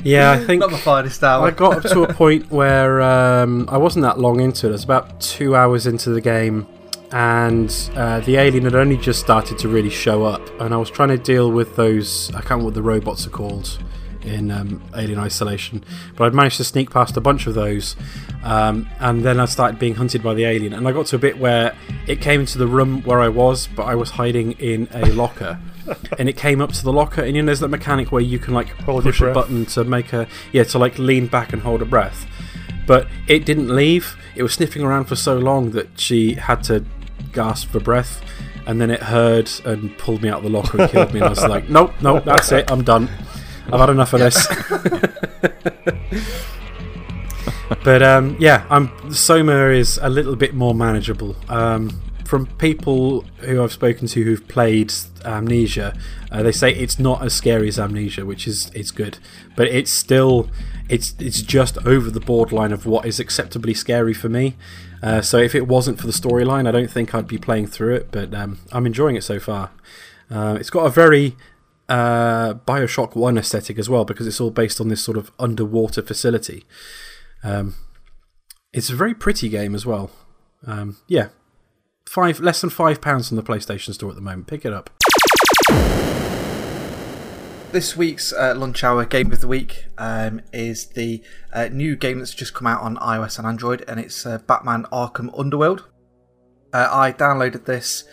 B: yeah. I think
D: Not my finest hour.
B: I got up to a point where um, I wasn't that long into it. I was about two hours into the game, and uh, the alien had only just started to really show up. And I was trying to deal with those. I can't remember what the robots are called in um, Alien Isolation, but I'd managed to sneak past a bunch of those. Um, and then I started being hunted by the alien, and I got to a bit where it came into the room where I was, but I was hiding in a locker. [laughs] and it came up to the locker, and you know, there's that mechanic where you can like
C: Hold
B: push a button to make a yeah to like lean back and hold a breath. But it didn't leave. It was sniffing around for so long that she had to gasp for breath, and then it heard and pulled me out of the locker and killed me. And I was like, [laughs] nope, nope, that's it. I'm done. I've had enough of this. but um, yeah, I'm Soma is a little bit more manageable. Um, from people who I've spoken to who've played Amnesia, uh, they say it's not as scary as Amnesia, which is it's good, but it's still it's it's just over the borderline of what is acceptably scary for me. Uh, so if it wasn't for the storyline, I don't think I'd be playing through it. But um, I'm enjoying it so far. Uh, it's got a very uh, Bioshock One aesthetic as well because it's all based on this sort of underwater facility. Um, it's a very pretty game as well. Um, yeah, five less than five pounds from the PlayStation Store at the moment. Pick it up.
D: This week's uh, lunch hour game of the week um, is the uh, new game that's just come out on iOS and Android, and it's uh, Batman Arkham Underworld. Uh, I downloaded this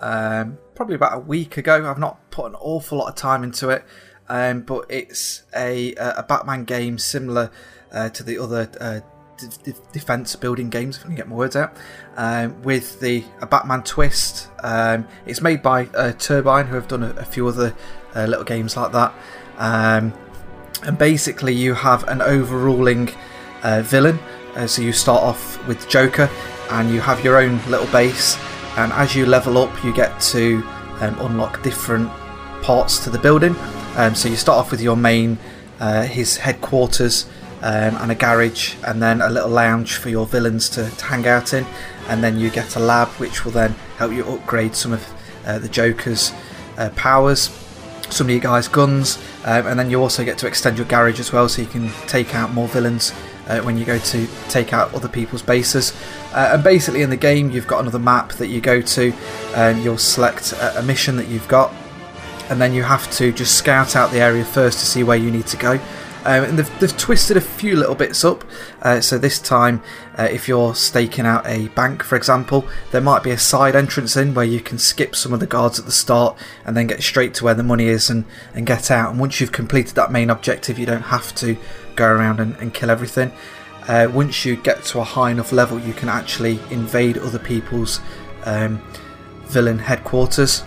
D: um, probably about a week ago. I've not put an awful lot of time into it, um, but it's a, a Batman game similar uh, to the other uh, defense building games, if I can get my words out, um, with the a Batman twist. Um, it's made by uh, Turbine, who have done a, a few other uh, little games like that. Um, and basically, you have an overruling uh, villain. Uh, so you start off with Joker, and you have your own little base. And as you level up, you get to um, unlock different parts to the building. Um, so you start off with your main, uh, his headquarters, um, and a garage, and then a little lounge for your villains to, to hang out in. And then you get a lab, which will then help you upgrade some of uh, the Joker's uh, powers some of your guys' guns, um, and then you also get to extend your garage as well, so you can take out more villains uh, when you go to take out other people's bases. Uh, and basically, in the game, you've got another map that you go to, and you'll select a, a mission that you've got, and then you have to just scout out the area first to see where you need to go. Um, and they've, they've twisted a few little bits up. Uh, so this time, uh, if you're staking out a bank, for example, there might be a side entrance in where you can skip some of the guards at the start and then get straight to where the money is and, and get out. And once you've completed that main objective, you don't have to go around and, and kill everything. Uh, once you get to a high enough level, you can actually invade other people's um, villain headquarters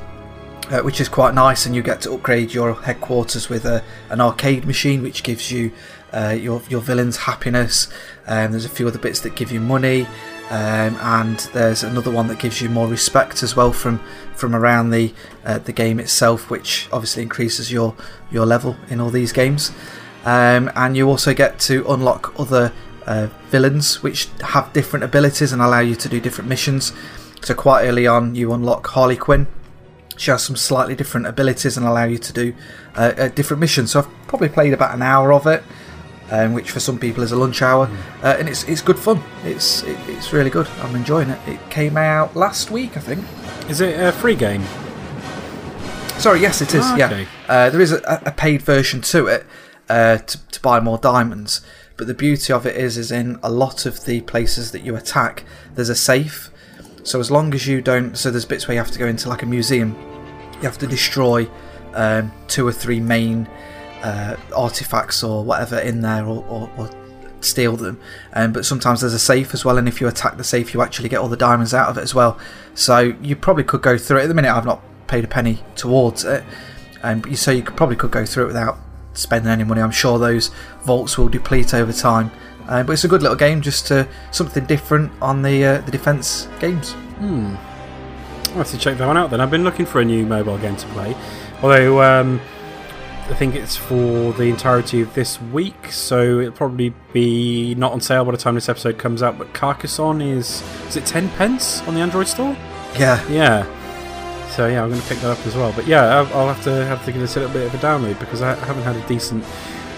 D: uh, which is quite nice. And you get to upgrade your headquarters with a, an arcade machine, which gives you uh, your your villains happiness. Um, there's a few other bits that give you money, um, and there's another one that gives you more respect as well from from around the uh, the game itself, which obviously increases your your level in all these games. Um, and you also get to unlock other uh, villains which have different abilities and allow you to do different missions. So quite early on, you unlock Harley Quinn, she has some slightly different abilities and allow you to do uh, a different missions. So I've probably played about an hour of it, um, which for some people is a lunch hour, mm. uh, and it's it's good fun. It's it, it's really good. I'm enjoying it. It came out last week, I think.
B: Is it a free game?
D: Sorry, yes, it is. Oh, okay. Yeah, uh, there is a, a, paid version to it uh, to, to buy more diamonds. But the beauty of it is, is in a lot of the places that you attack, there's a safe. So as long as you don't, so there's bits where you have to go into like a museum you have to destroy um, two or three main uh, artifacts or whatever in there or, or, or steal them. Um, but sometimes there's a safe as well, and if you attack the safe, you actually get all the diamonds out of it as well. So you probably could go through it. At the minute, I've not paid a penny towards it, um, but you, so you could probably could go through it without spending any money. I'm sure those vaults will deplete over time. Uh, but it's a good little game, just to, something different on the uh, the defense games.
B: Hmm. I'll have to check that one out then. I've been looking for a new mobile game to play. Although, um, I think it's for the entirety of this week, so it'll probably be not on sale by the time this episode comes out. But Carcassonne is. Is it 10 pence on the Android store?
D: Yeah.
B: Yeah. So yeah, I'm going to pick that up as well. But yeah, I'll, I'll have to have to give this a little bit of a download because I haven't had a decent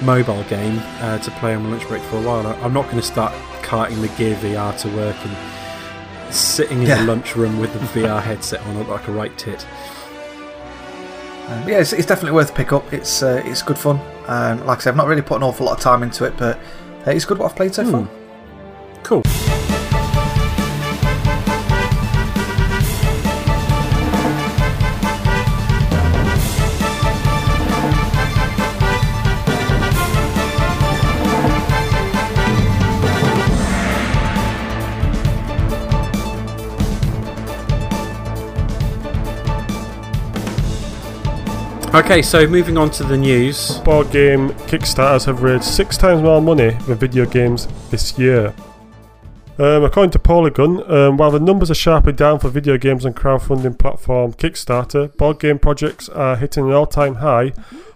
B: mobile game uh, to play on my lunch break for a while. I'm not going to start carting the Gear VR to work and sitting in yeah. the lunchroom with the [laughs] VR headset on, like a right tit.
D: Um, yeah, it's, it's, definitely worth a pick up. It's uh, it's good fun. Um, like I said, I've not really put an awful lot of time into it, but uh, it's good what I've played so far.
B: Hmm. Cool. Okay, so moving on to the news.
C: Board game Kickstarters have raised six times more money than video games this year. Um, according to Polygon, um, while the numbers are sharply down for video games and crowdfunding platform Kickstarter, board game projects are hitting an all time high,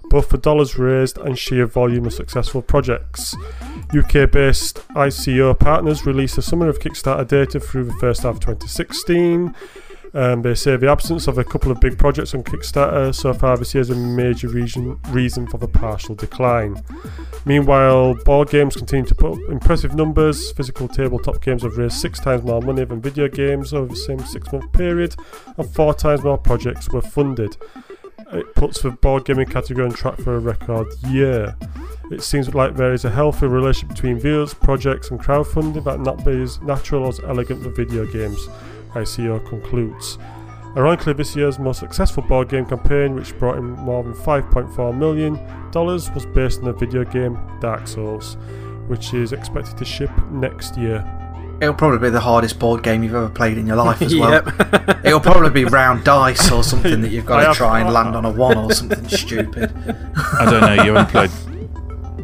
C: both for dollars raised and sheer volume of successful projects. UK based ICO partners released a summary of Kickstarter data through the first half of 2016. Um, they say the absence of a couple of big projects on Kickstarter so far this year is a major reason, reason for the partial decline. Meanwhile, board games continue to put impressive numbers. Physical tabletop games have raised six times more money than video games over the same six month period, and four times more projects were funded. It puts the board gaming category on track for a record year. It seems like there is a healthy relationship between viewers, projects, and crowdfunding that not be as natural or as elegant for video games. ICO concludes. Ironically, this year's most successful board game campaign, which brought in more than $5.4 million, was based on the video game Dark Souls, which is expected to ship next year.
D: It'll probably be the hardest board game you've ever played in your life as [laughs] well. [laughs] It'll probably be round dice or something that you've [laughs] got to try and land on a one or something stupid.
E: I don't know. You haven't played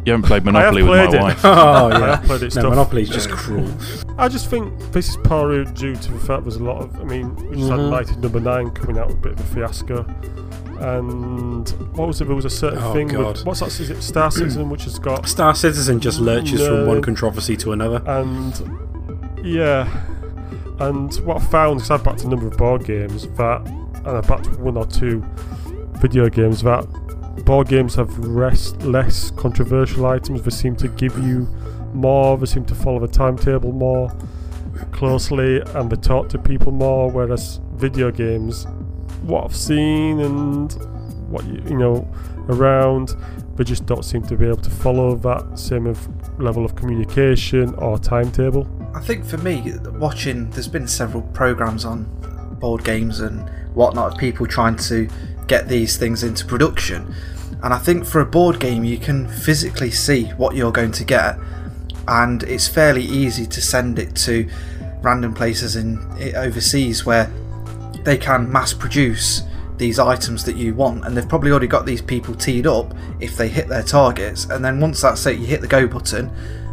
E: you haven't played Monopoly with my
B: it.
E: wife. [laughs]
B: oh yeah, I played it. No, Monopoly's just cruel.
C: I just think this is partly due to the fact there's a lot of. I mean, we just mm-hmm. had Mighty Number Nine coming out with a bit of a fiasco, and what was it? There was a certain oh, thing. God. With, what's that? Is it Star [clears throat] Citizen, which has got
B: Star Citizen just lurches from one controversy to another,
C: and yeah, and what I found because I've backed a number of board games that, and I've backed one or two video games that board games have rest, less controversial items. They seem to give you more. They seem to follow the timetable more closely, and they talk to people more. Whereas video games, what I've seen and what you you know around. They just don't seem to be able to follow that same of level of communication or timetable.
D: I think for me, watching, there's been several programs on board games and whatnot of people trying to get these things into production. And I think for a board game, you can physically see what you're going to get, and it's fairly easy to send it to random places in overseas where they can mass produce these items that you want, and they've probably already got these people teed up if they hit their targets. And then once that's it, you hit the go button,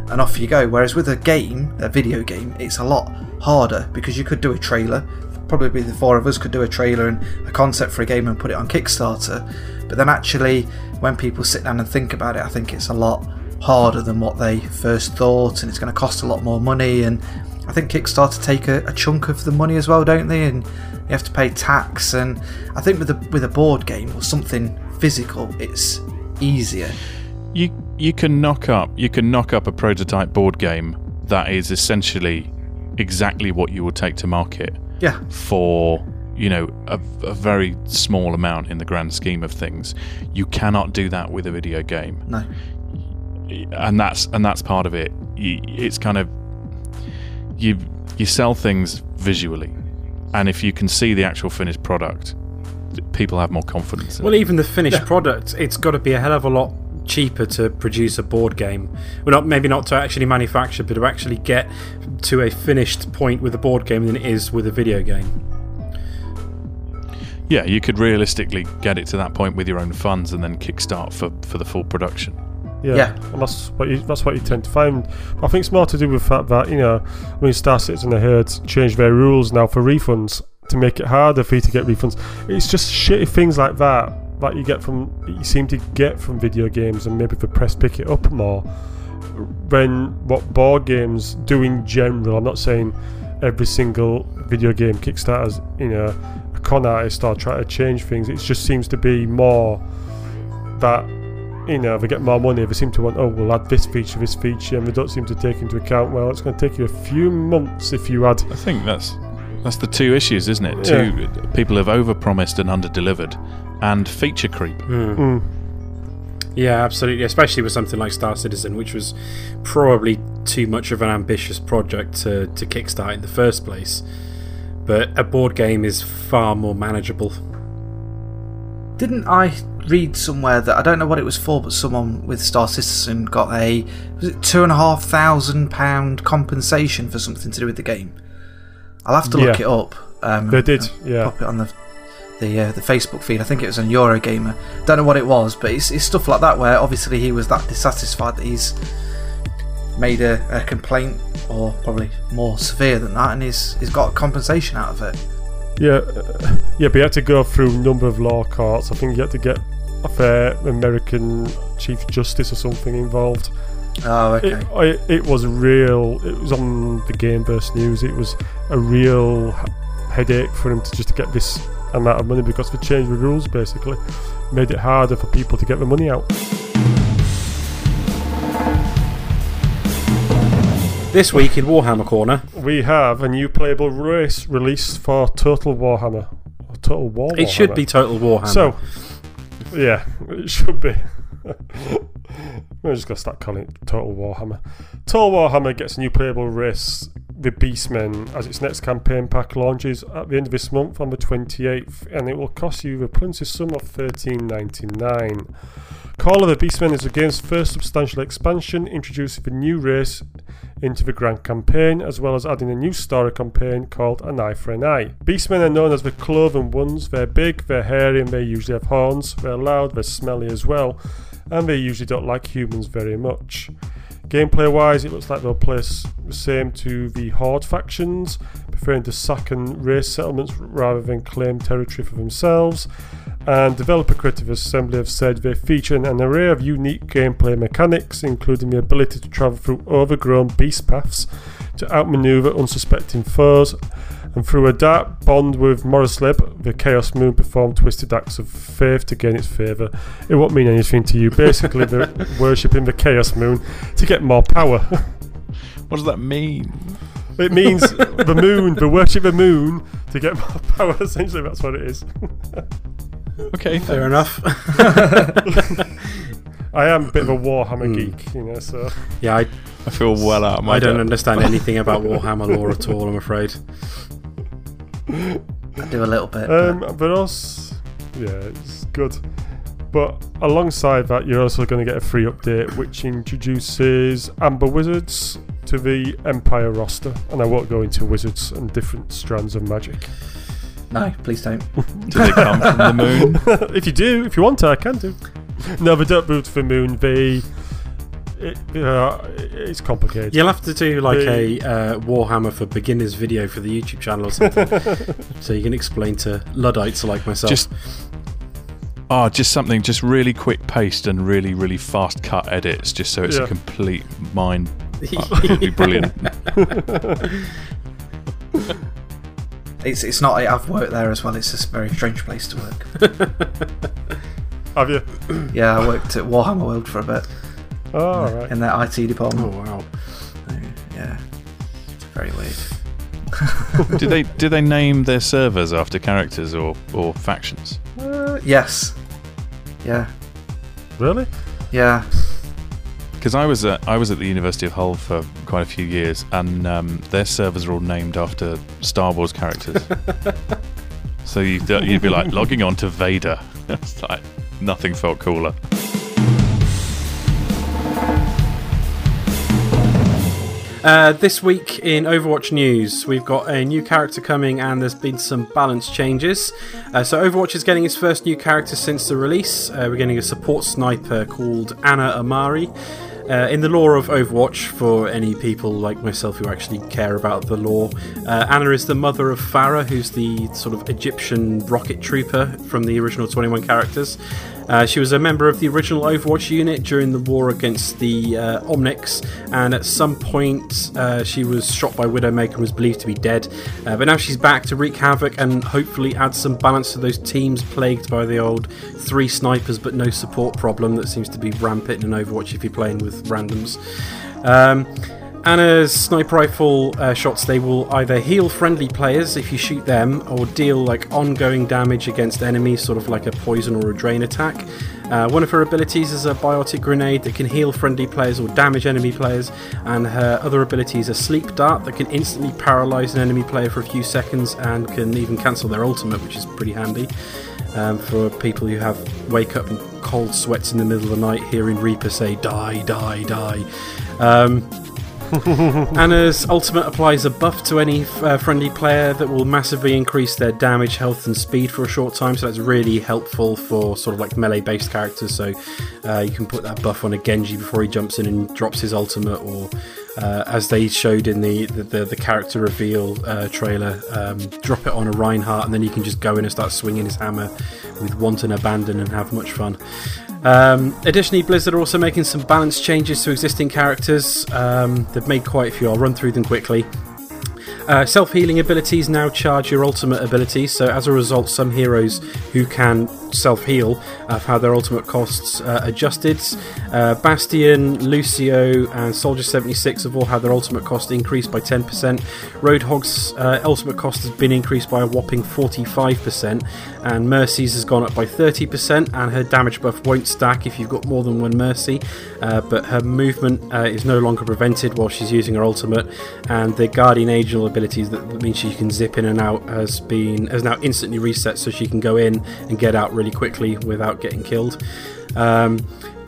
D: and off you go. Whereas with a game, a video game, it's a lot harder because you could do a trailer. Probably the four of us could do a trailer and a concept for a game and put it on Kickstarter. But then actually, when people sit down and think about it, I think it's a lot harder than what they first thought, and it's going to cost a lot more money. And I think Kickstarter take a, a chunk of the money as well, don't they? And you have to pay tax. And I think with a with a board game or something physical, it's easier.
E: You you can knock up you can knock up a prototype board game that is essentially exactly what you will take to market
D: Yeah,
E: for you know a, a very small amount in the grand scheme of things. You cannot do that with a video game,
D: no,
E: and that's and that's part of it. It's kind of you you sell things visually, and if you can see the actual finished product, people have more confidence. In
B: Well,
E: it.
B: even the finished product, it's got to be a hell of a lot cheaper to produce a board game. Well, not maybe not to actually manufacture, but to actually get to a finished point with a board game than it is with a video game.
E: Yeah, you could realistically get it to that point with your own funds and then kickstart for, for the full production.
C: Yeah,
D: Yeah.
C: and that's what you that's what you tend to find. I think it's more to do with the fact that you know, I mean, Star Citizen I heard changed their rules now for refunds to make it harder for you to get refunds. It's just shitty things like that that you get from you seem to get from video games, and maybe the press pick it up more. When what board games do in general, I'm not saying every single video game Kickstarter's you know a con artist or try to change things. It just seems to be more that you know, they get more money, they seem to want, oh, we'll add this feature, this feature, and they don't seem to take into account, well, it's going to take you a few months if you add.
E: I think that's that's the two issues, isn't it? Two people have overpromised and underdelivered, and feature creep.
C: Mm.
B: Yeah, absolutely. Especially with something like Star Citizen, which was probably too much of an ambitious project to, to kickstart in the first place. But a board game is far more manageable.
D: Didn't I read somewhere that I don't know what it was for, but someone with Star Citizen got a was it two and a half thousand pound compensation for something to do with the game? I'll have to look
C: Yeah.
D: it up. Um,
C: They did, yeah.
D: Pop it on the the uh, the Facebook feed. I think it was on Eurogamer. Don't know what it was, but it's, it's stuff like that where obviously he was that dissatisfied that he's made a, a complaint, or probably more severe than that, and he's he's got compensation out of it.
C: Yeah, uh, yeah, but you had to go through a number of law courts. I think you had to get a fair American Chief Justice or something involved.
D: Oh, okay.
C: It, I, it was real. It was on the Gameverse news. It was a real headache for him to just to get this amount of money because they changed the rules basically, made it harder for people to get the money out.
B: This week in Warhammer Corner,
C: We have a new playable race released for Total Warhammer. Or Total War.
B: it should be Total Warhammer.
C: So, yeah, it should be. [laughs] We're just gonna start calling it Total Warhammer. Total Warhammer gets a new playable race, the Beastmen, as its next campaign pack launches at the end of this month on the 28th, and it will cost you the princely sum of 13.99. Call of the Beastmen is the game's first substantial expansion, introducing the new race into the grand campaign, as well as adding a new story campaign called An Eye for an Eye. Beastmen are known as the cloven ones. They're big, they're hairy, and they usually have horns. They're loud, they're smelly as well, and they usually don't like humans very much. Gameplay wise, it looks like they'll play the same to the Horde factions, preferring to sack and race settlements rather than claim territory for themselves. And developer Creative Assembly have said they feature an array of unique gameplay mechanics, including the ability to travel through overgrown beast paths to outmaneuver unsuspecting foes. And through a dark bond with Morrslieb, the Chaos Moon performed twisted acts of faith to gain its favour. It won't mean anything to you. Basically, they're [laughs] worshipping the Chaos Moon to get more power.
E: What does that mean?
C: it means the [laughs] moon, they worship the moon to get more power. [laughs] Essentially, that's what it is.
E: Okay,
B: Fair enough.
C: I am a bit of a Warhammer
B: Hmm.
C: geek, you know, so
B: yeah, I,
E: I feel well out of my
B: I don't
E: depth.
B: understand anything about Warhammer lore at all. I'm afraid.
D: I do a little bit. but-
C: um, but also, yeah, it's good. But alongside that, you're also going to get a free update which introduces Amber Wizards to the Empire roster, and I won't go into wizards and different strands of magic.
D: no, please don't. [laughs]
E: Do they come from the moon? [laughs]
C: if you do, if you want to, I can do. No, they don't move to the moon. They, it, uh, it's complicated.
B: You'll have to do like
C: The-
B: a uh, Warhammer for beginners video for the YouTube channel or something, [laughs] so you can explain to luddites like myself.
E: Just oh, just something, just really quick paste and really, really fast cut edits, just so it's
C: Yeah.
E: a complete mind. [laughs] Oh, it'd be brilliant. [laughs]
D: It's it's not. I've worked there as well. It's just a very strange place to work.
C: Have you?
D: yeah, I worked at Warhammer World for a bit
C: Oh, all right.
D: in their IT department.
B: oh
D: department.
B: wow!
D: Yeah, it's very weird. [laughs]
E: did they did they name their servers after characters or or factions?
D: Uh, yes. Yeah.
C: Really?
D: Yeah.
E: Because I was at I was at the University of Hull for quite a few years, and um, their servers are all named after Star Wars characters. [laughs] so you you'd be like logging on to Vader. [laughs] it's like nothing felt cooler.
B: Uh, this week in Overwatch news, we've got a new character coming, and there's been some balance changes. Uh, so Overwatch is getting its first new character since the release. Uh, we're getting a support sniper called Ana Amari. Uh, in the lore of Overwatch, for any people like myself who actually care about the lore, uh, Ana is the mother of Pharah, who's the sort of Egyptian rocket trooper from the original 21 characters. Uh, she was a member of the original Overwatch unit during the war against the uh, Omnics, and at some point uh, she was shot by Widowmaker and was believed to be dead. Uh, but now she's back to wreak havoc and hopefully add some balance to those teams plagued by the old three snipers but no support problem that seems to be rampant in Overwatch if you're playing with randoms. Um, Ana's sniper rifle uh, shots they will either heal friendly players if you shoot them, or deal like ongoing damage against enemies, sort of like a poison or a drain attack. Uh, one of her abilities is a biotic grenade that can heal friendly players or damage enemy players, and her other ability is a sleep dart that can instantly paralyze an enemy player for a few seconds and can even cancel their ultimate, which is pretty handy. Um, for people who have wake up in cold sweats in the middle of the night hearing Reaper say die, die, die. Um, [laughs] Ana's ultimate applies a buff to any uh, friendly player that will massively increase their damage, health, and speed for a short time. So that's really helpful for sort of like melee based characters. So uh, you can put that buff on a Genji before he jumps in and drops his ultimate, or uh, as they showed in the the, the, the character reveal uh, trailer, um, drop it on a Reinhardt, and then you can just go in and start swinging his hammer with wanton abandon and have much fun. Um, additionally, Blizzard are also making some balance changes to existing characters. Um, they've made quite a few. I'll run through them quickly. Uh, Self healing abilities now charge your ultimate abilities, so as a result, some heroes who can self heal have had their ultimate costs uh, adjusted. Uh, Bastion, Lucio, and Soldier 76 have all had their ultimate cost increased by 10%. Roadhog's uh, ultimate cost has been increased by a whopping 45%, and Mercy's has gone up by 30%, and her damage buff won't stack if you've got more than one Mercy, uh, but her movement uh, is no longer prevented while she's using her ultimate, and the Guardian Angel abilities that, that means she can zip in and out has been has now instantly reset, so she can go in and get out really quickly without getting killed. Um,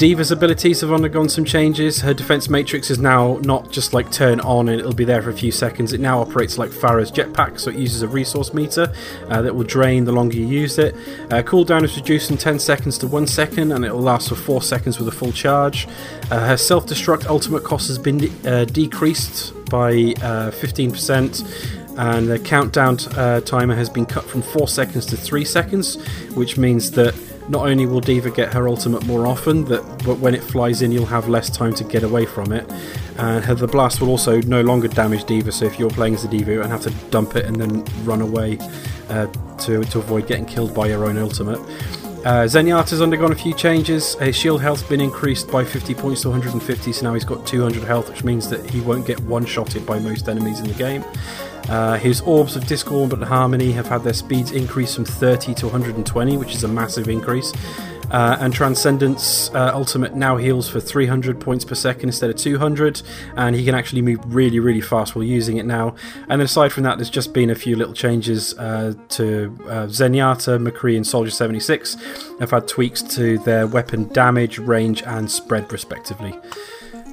B: D.Va's abilities have undergone some changes. Her defense matrix is now not just like turn on and it'll be there for a few seconds. It now operates like Pharah's jetpack, so it uses a resource meter uh, that will drain the longer you use it. Uh, cooldown is reduced from 10 seconds to 1 second and it will last for 4 seconds with a full charge. Uh, her self destruct ultimate cost has been uh, decreased by uh, 15% and the countdown uh, timer has been cut from 4 seconds to 3 seconds, which means that not only will D.Va get her ultimate more often, that but when it flies in, you'll have less time to get away from it. And the blast will also no longer damage D.Va, so if you're playing as the D.Va, you have to dump it and then run away uh, to, to avoid getting killed by your own ultimate. Uh, Zenyatta has undergone a few changes. His shield health's been increased by 50 points to 150, so now he's got 200 health, which means that he won't get one shotted by most enemies in the game. Uh, his orbs of Discord and Harmony have had their speeds increased from 30 to 120, which is a massive increase. Uh, and Transcendence uh, Ultimate now heals for 300 points per second instead of 200, and he can actually move really, really fast while using it now. And aside from that, there's just been a few little changes uh, to uh, Zenyatta, McCree, and Soldier 76. Have had tweaks to their weapon damage, range, and spread, respectively.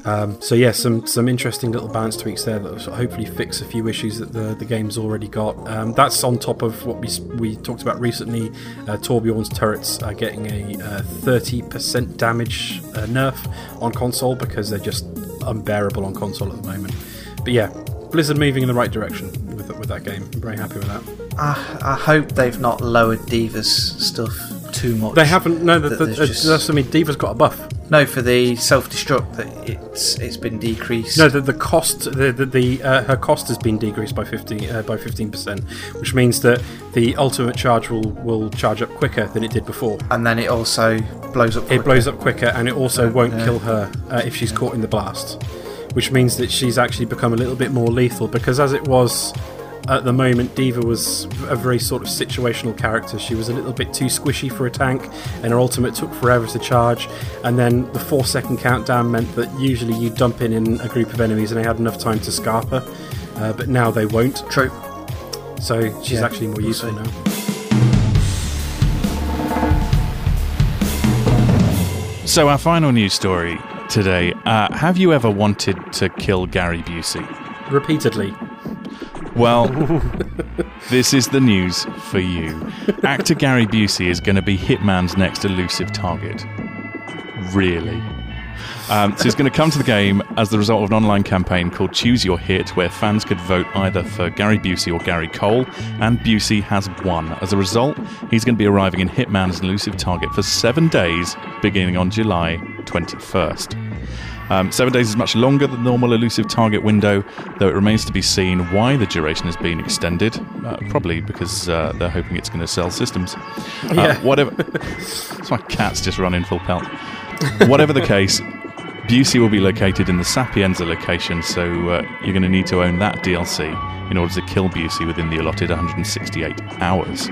B: Um, so yeah, some some interesting little balance tweaks there that hopefully fix a few issues that the, the game's already got. Um, that's on top of what we we talked about recently. Uh, Torbjorn's turrets are getting a uh, thirty percent damage uh, nerf on console because they're just unbearable on console at the moment. But yeah, Blizzard moving in the right direction with with that game. I'm very happy with that.
D: I, I hope they've not lowered D.Va's stuff too much.
B: They haven't. No, the,
D: That
B: the,
D: just-
B: that's I mean, D.Va's got a buff.
D: No, for the self-destruct that it's it's been decreased.
B: No, the, the cost, the the, the uh, her cost has been decreased by fifty uh, by fifteen percent, which means that the ultimate charge will will charge up quicker than it did before.
D: and then it also blows up.
B: It
D: quicker.
B: blows up quicker, and it also won't kill her uh, if she's caught in the blast, which means that she's actually become a little bit more lethal. Because as it was at the moment, D.Va was a very sort of situational character. She was a little bit too squishy for a tank, and her ultimate took forever to charge. And then the four second countdown meant that usually you dump in in a group of enemies, and they had enough time to scarp her. Uh, but now they won't,
D: True.
B: so she's
D: Yeah,
B: actually more useful now.
E: So, our final news story today. Uh, have you ever wanted to kill Gary Busey?
B: Repeatedly.
E: Well, this is the news for you. Actor Gary Busey is going to be Hitman's next elusive target. Really? Um, so he's going to come to the game as the result of an online campaign called Choose Your Hit, where fans could vote either for Gary Busey or Gary Cole, and Busey has won. As a result, he's going to be arriving in Hitman's elusive target for seven days, beginning on July 21st. Um, seven days is much longer than the normal elusive target window, though it remains to be seen why the duration has been extended. Uh, probably because uh, they're hoping it's going to sell systems. Uh,
B: Yeah.
E: whatever. [laughs] it's my cat's just run in full pelt. Whatever the case, Busey will be located in the Sapienza location, so uh, you're going to need to own that DLC in order to kill Busey within the allotted 168 hours.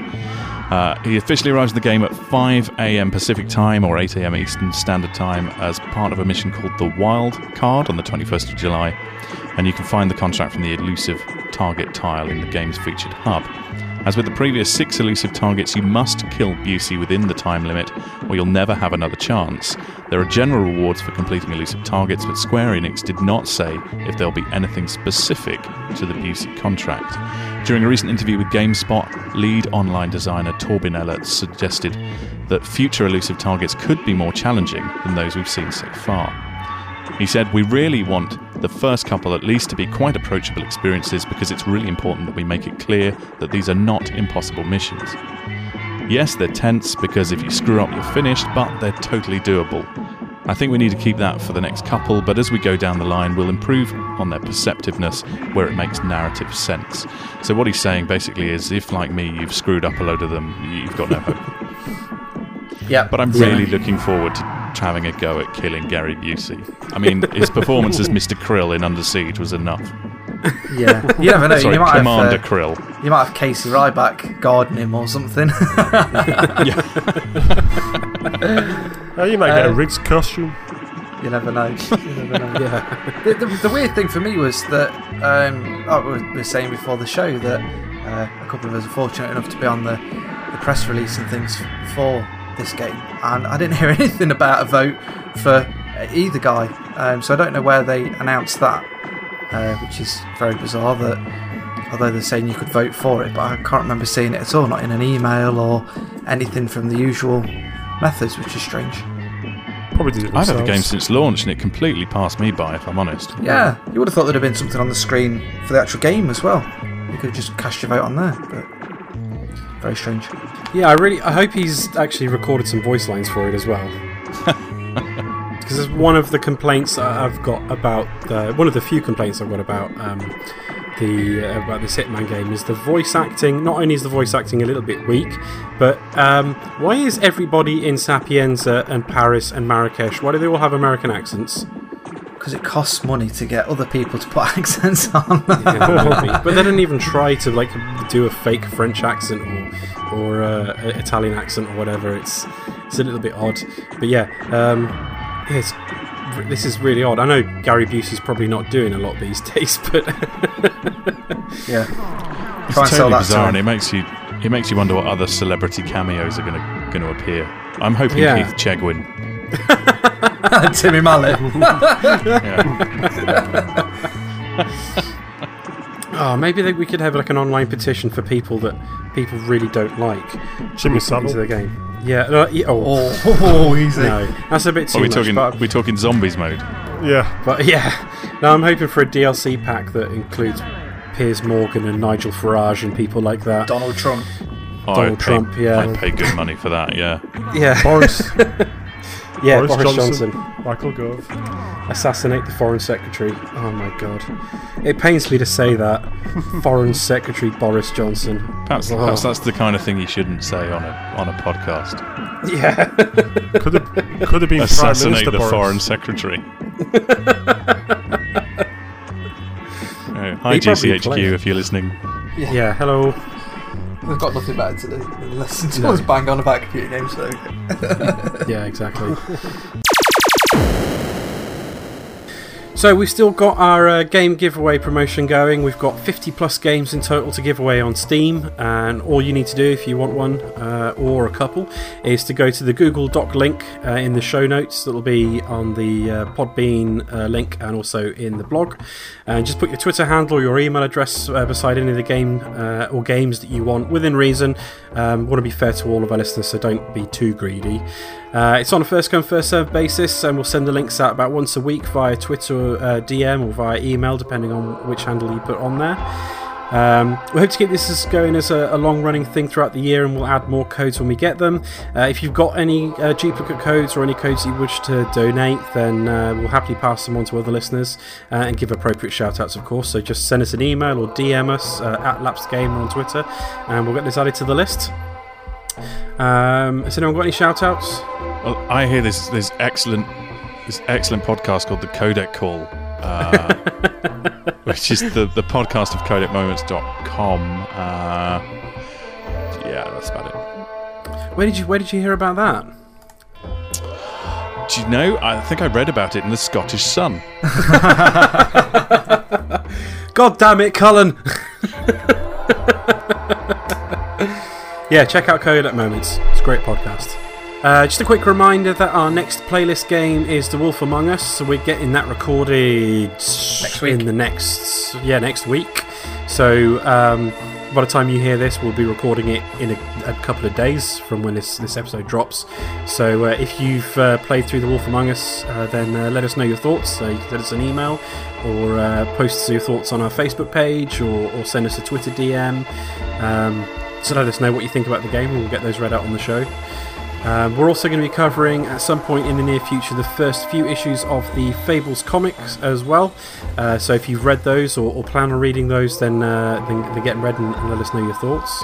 E: Uh, he officially arrives in the game at 5 a.m. Pacific Time or 8 a.m. Eastern Standard Time as part of a mission called the Wild Card on the 21st of July, and you can find the contract from the elusive target tile in the game's featured hub. As with the previous six elusive targets, you must kill Busey within the time limit, or you'll never have another chance. There are general rewards for completing elusive targets, but Square Enix did not say if there'll be anything specific to the Busey contract. During a recent interview with GameSpot, lead online designer Torbin Ellert suggested that future elusive targets could be more challenging than those we've seen so far. He said, We really want the first couple at least to be quite approachable experiences because it's really important that we make it clear that these are not impossible missions. Yes, they're tense because if you screw up, you're finished, but they're totally doable. I think we need to keep that for the next couple, but as we go down the line, we'll improve on their perceptiveness where it makes narrative sense. So, what he's saying basically is if, like me, you've screwed up a load of them, you've got no hope. [laughs]
D: Yeah,
E: But I'm really looking forward to having a go at killing Gary Busey. I mean, his performance as Mr. Krill in Under Siege was enough. [laughs]
D: yeah. You never know.
E: Sorry,
D: you might
E: Commander
D: have uh,
E: Krill.
D: you might have Casey Ryback guarding him or something. [laughs] yeah. [laughs]
C: Uh, you might get a
D: Uh,
C: Riggs costume.
D: you never know. You never know. yeah. The, the, the weird thing for me was that um, like we were saying before the show that uh, a couple of us are fortunate enough to be on the, the press release and things for this game, and I didn't [laughs] hear anything about a vote for either guy. Um, so I don't know where they announced that, uh, which is very bizarre. That although they're saying you could vote for it, but I can't remember seeing it at all, not in an email or anything from the usual methods, which is strange.
C: Probably did it
E: I've had the game since launch and it completely passed me by, if I'm honest.
D: Yeah, you would have thought there'd have been something on the screen for the actual game as well. You could have just cast your vote on there, but very strange.
B: Yeah, I really I hope he's actually recorded some voice lines for it as well. [laughs] Because it's one of the complaints I've got about the one of the few complaints I've got about um, the uh, about this Hitman game is the voice acting. Not only is the voice acting a little bit weak, but um, why is everybody in Sapienza and Paris and Marrakesh? Why do they all have American accents?
D: Because it costs money to get other people to put [laughs] accents on.
B: Yeah, [laughs] but they didn't even try to like do a fake French accent or or uh, Italian accent or whatever. It's it's a little bit odd. But yeah, um, yeah, it's, this is really odd. I know Gary Busey's probably not doing a lot these [laughs] days, but
D: yeah.
E: It's
D: Try and sell
E: totally
D: that
E: bizarre, and it makes you it makes you wonder what other celebrity cameos are going to going to appear. I'm hoping
B: Yeah.
E: Keith Chegwin. [laughs]
D: Timmy Mallett.
B: oh, [laughs] [laughs] maybe they, we could have like an online petition for people that people really don't like
C: Jimmy
B: into
C: Savile.
B: the game. Yeah. Uh, yeah oh,
D: oh, oh, easy.
B: no, that's a bit too
E: Are we
B: much.
E: talking?
B: but,
E: we talking zombies mode?
C: Yeah.
B: but yeah, now I'm hoping for a DLC pack that includes Piers Morgan and Nigel Farage and people like that.
D: Donald Trump.
E: Oh,
B: Donald
E: I'd pay,
B: Trump, yeah.
E: I'd pay good money for that. Yeah.
B: Yeah,
C: Boris,
B: yeah,
C: Boris
B: Boris,
C: Johnson.
B: Johnson.
C: Michael Gove.
B: assassinate the foreign secretary. Oh my god, it pains me to say that. [laughs] foreign secretary Boris Johnson.
E: Perhaps,
B: Oh.
E: perhaps that's the kind of thing you shouldn't say on a on a podcast.
B: Yeah. [laughs]
C: Could have, could have been
E: Assassinate
C: Minister
E: the
C: Boris.
E: foreign secretary. [laughs] Oh, hi
B: He
E: GCHQ if you're listening.
B: yeah. Hello.
D: We've got nothing better to do than listen to
B: No.
D: us bang on about computer games. So. [laughs]
B: Yeah, exactly. [laughs] So we've still got our uh, game giveaway promotion going. We've got 50 plus games in total to give away on Steam, and all you need to do if you want one uh, or a couple is to go to the Google Doc link uh, in the show notes. That'll be on the uh, Podbean uh, link and also in the blog. And just put your Twitter handle or your email address uh, beside any of the game or games that you want within reason. Um, want to be fair to all of our listeners, so don't be too greedy. Uh, it's on a first come, first served basis, and we'll send the links out about once a week via Twitter uh, DM or via email, depending on which handle you put on there. Um, we hope to keep this as going as a, a long running thing throughout the year, and we'll add more codes when we get them. Uh, if you've got any uh, duplicate codes or any codes you wish to donate, then uh, we'll happily pass them on to other listeners uh, and give appropriate shout outs, of course. So just send us an email or DM us uh, at Lapsed Gamer on Twitter, and we'll get this added to the list. Um, has anyone got any shout outs?
E: Well, I hear this this excellent this excellent podcast called the Codec Call, uh, [laughs] which is the, the podcast of codecmoments.com. Uh, yeah, that's about it.
B: Where did you Where did you hear about that?
E: Do you know? I think I read about it in the Scottish Sun. [laughs]
B: God damn it, Colin! [laughs] yeah, check out Codec Moments. It's a great podcast. Uh, just a quick reminder that our next playlist game is The Wolf Among Us. So we're getting that recorded next
D: week.
B: In the next, yeah, next week. So um, by the time you hear this, we'll be recording it in a, a couple of days from when this, this episode drops. So uh, if you've uh, played through The Wolf Among Us, uh, then uh, let us know your thoughts. So you can send us an email or uh, post your thoughts on our Facebook page or, or send us a Twitter DM. Um, so let us know what you think about the game and we'll get those read out on the show. Um, we're also going to be covering at some point in the near future the first few issues of the Fables comics as well. Uh, so if you've read those or, or plan on reading those, then, uh, then, then get read and, and let us know your thoughts.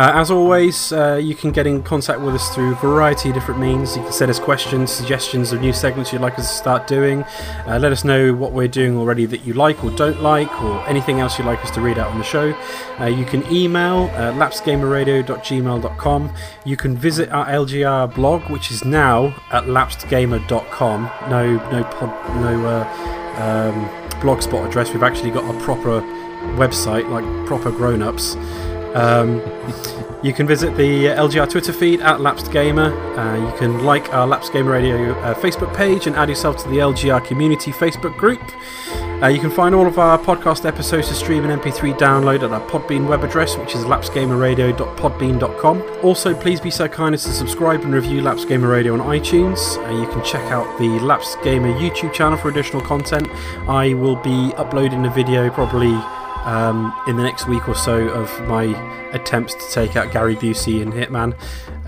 B: Uh, as always, uh, you can get in contact with us through a variety of different means. You can send us questions, suggestions of new segments you'd like us to start doing. Uh, let us know what we're doing already that you like or don't like, or anything else you'd like us to read out on the show. Uh, you can email uh, lapsedgamerradio.gmail.com. You can visit our LGR blog, which is now at lapsedgamer.com. No, no, pod, no uh, um, blogspot address. We've actually got a proper website, like proper grown-ups. Um, you can visit the LGR Twitter feed at Lapsed Gamer. Uh, you can like our Lapsed Gamer Radio uh, Facebook page and add yourself to the LGR Community Facebook group. Uh, you can find all of our podcast episodes to stream and MP3 download at our Podbean web address, which is lapsedgamerradio.podbean.com. Also, please be so kind as to subscribe and review Lapsed Gamer Radio on iTunes. Uh, you can check out the Lapsed Gamer YouTube channel for additional content. I will be uploading a video probably um, in the next week or so of my attempts to take out Gary Busey in Hitman,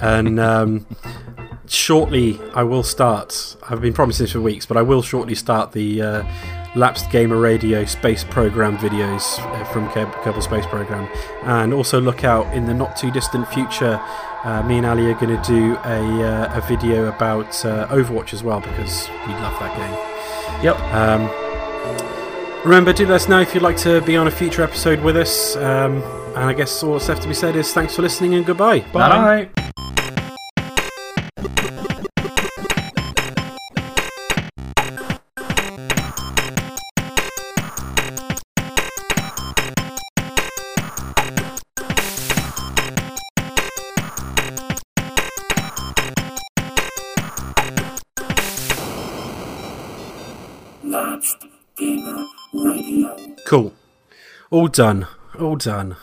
B: and um, shortly I will start. I've been promising this for weeks, but I will shortly start the uh, Lapsed Gamer Radio Space Program videos uh, from Kerbal Space Program, and also look out in the not too distant future. Uh, me and Ali are going to do a, uh, a video about uh, Overwatch as well because we love that game.
D: Yep.
B: Um, remember, do let us know if you'd like to be on a future episode with us. Um, and I guess all that's left to be said is thanks for listening and goodbye.
D: Bye.
B: Cool. All done. All done.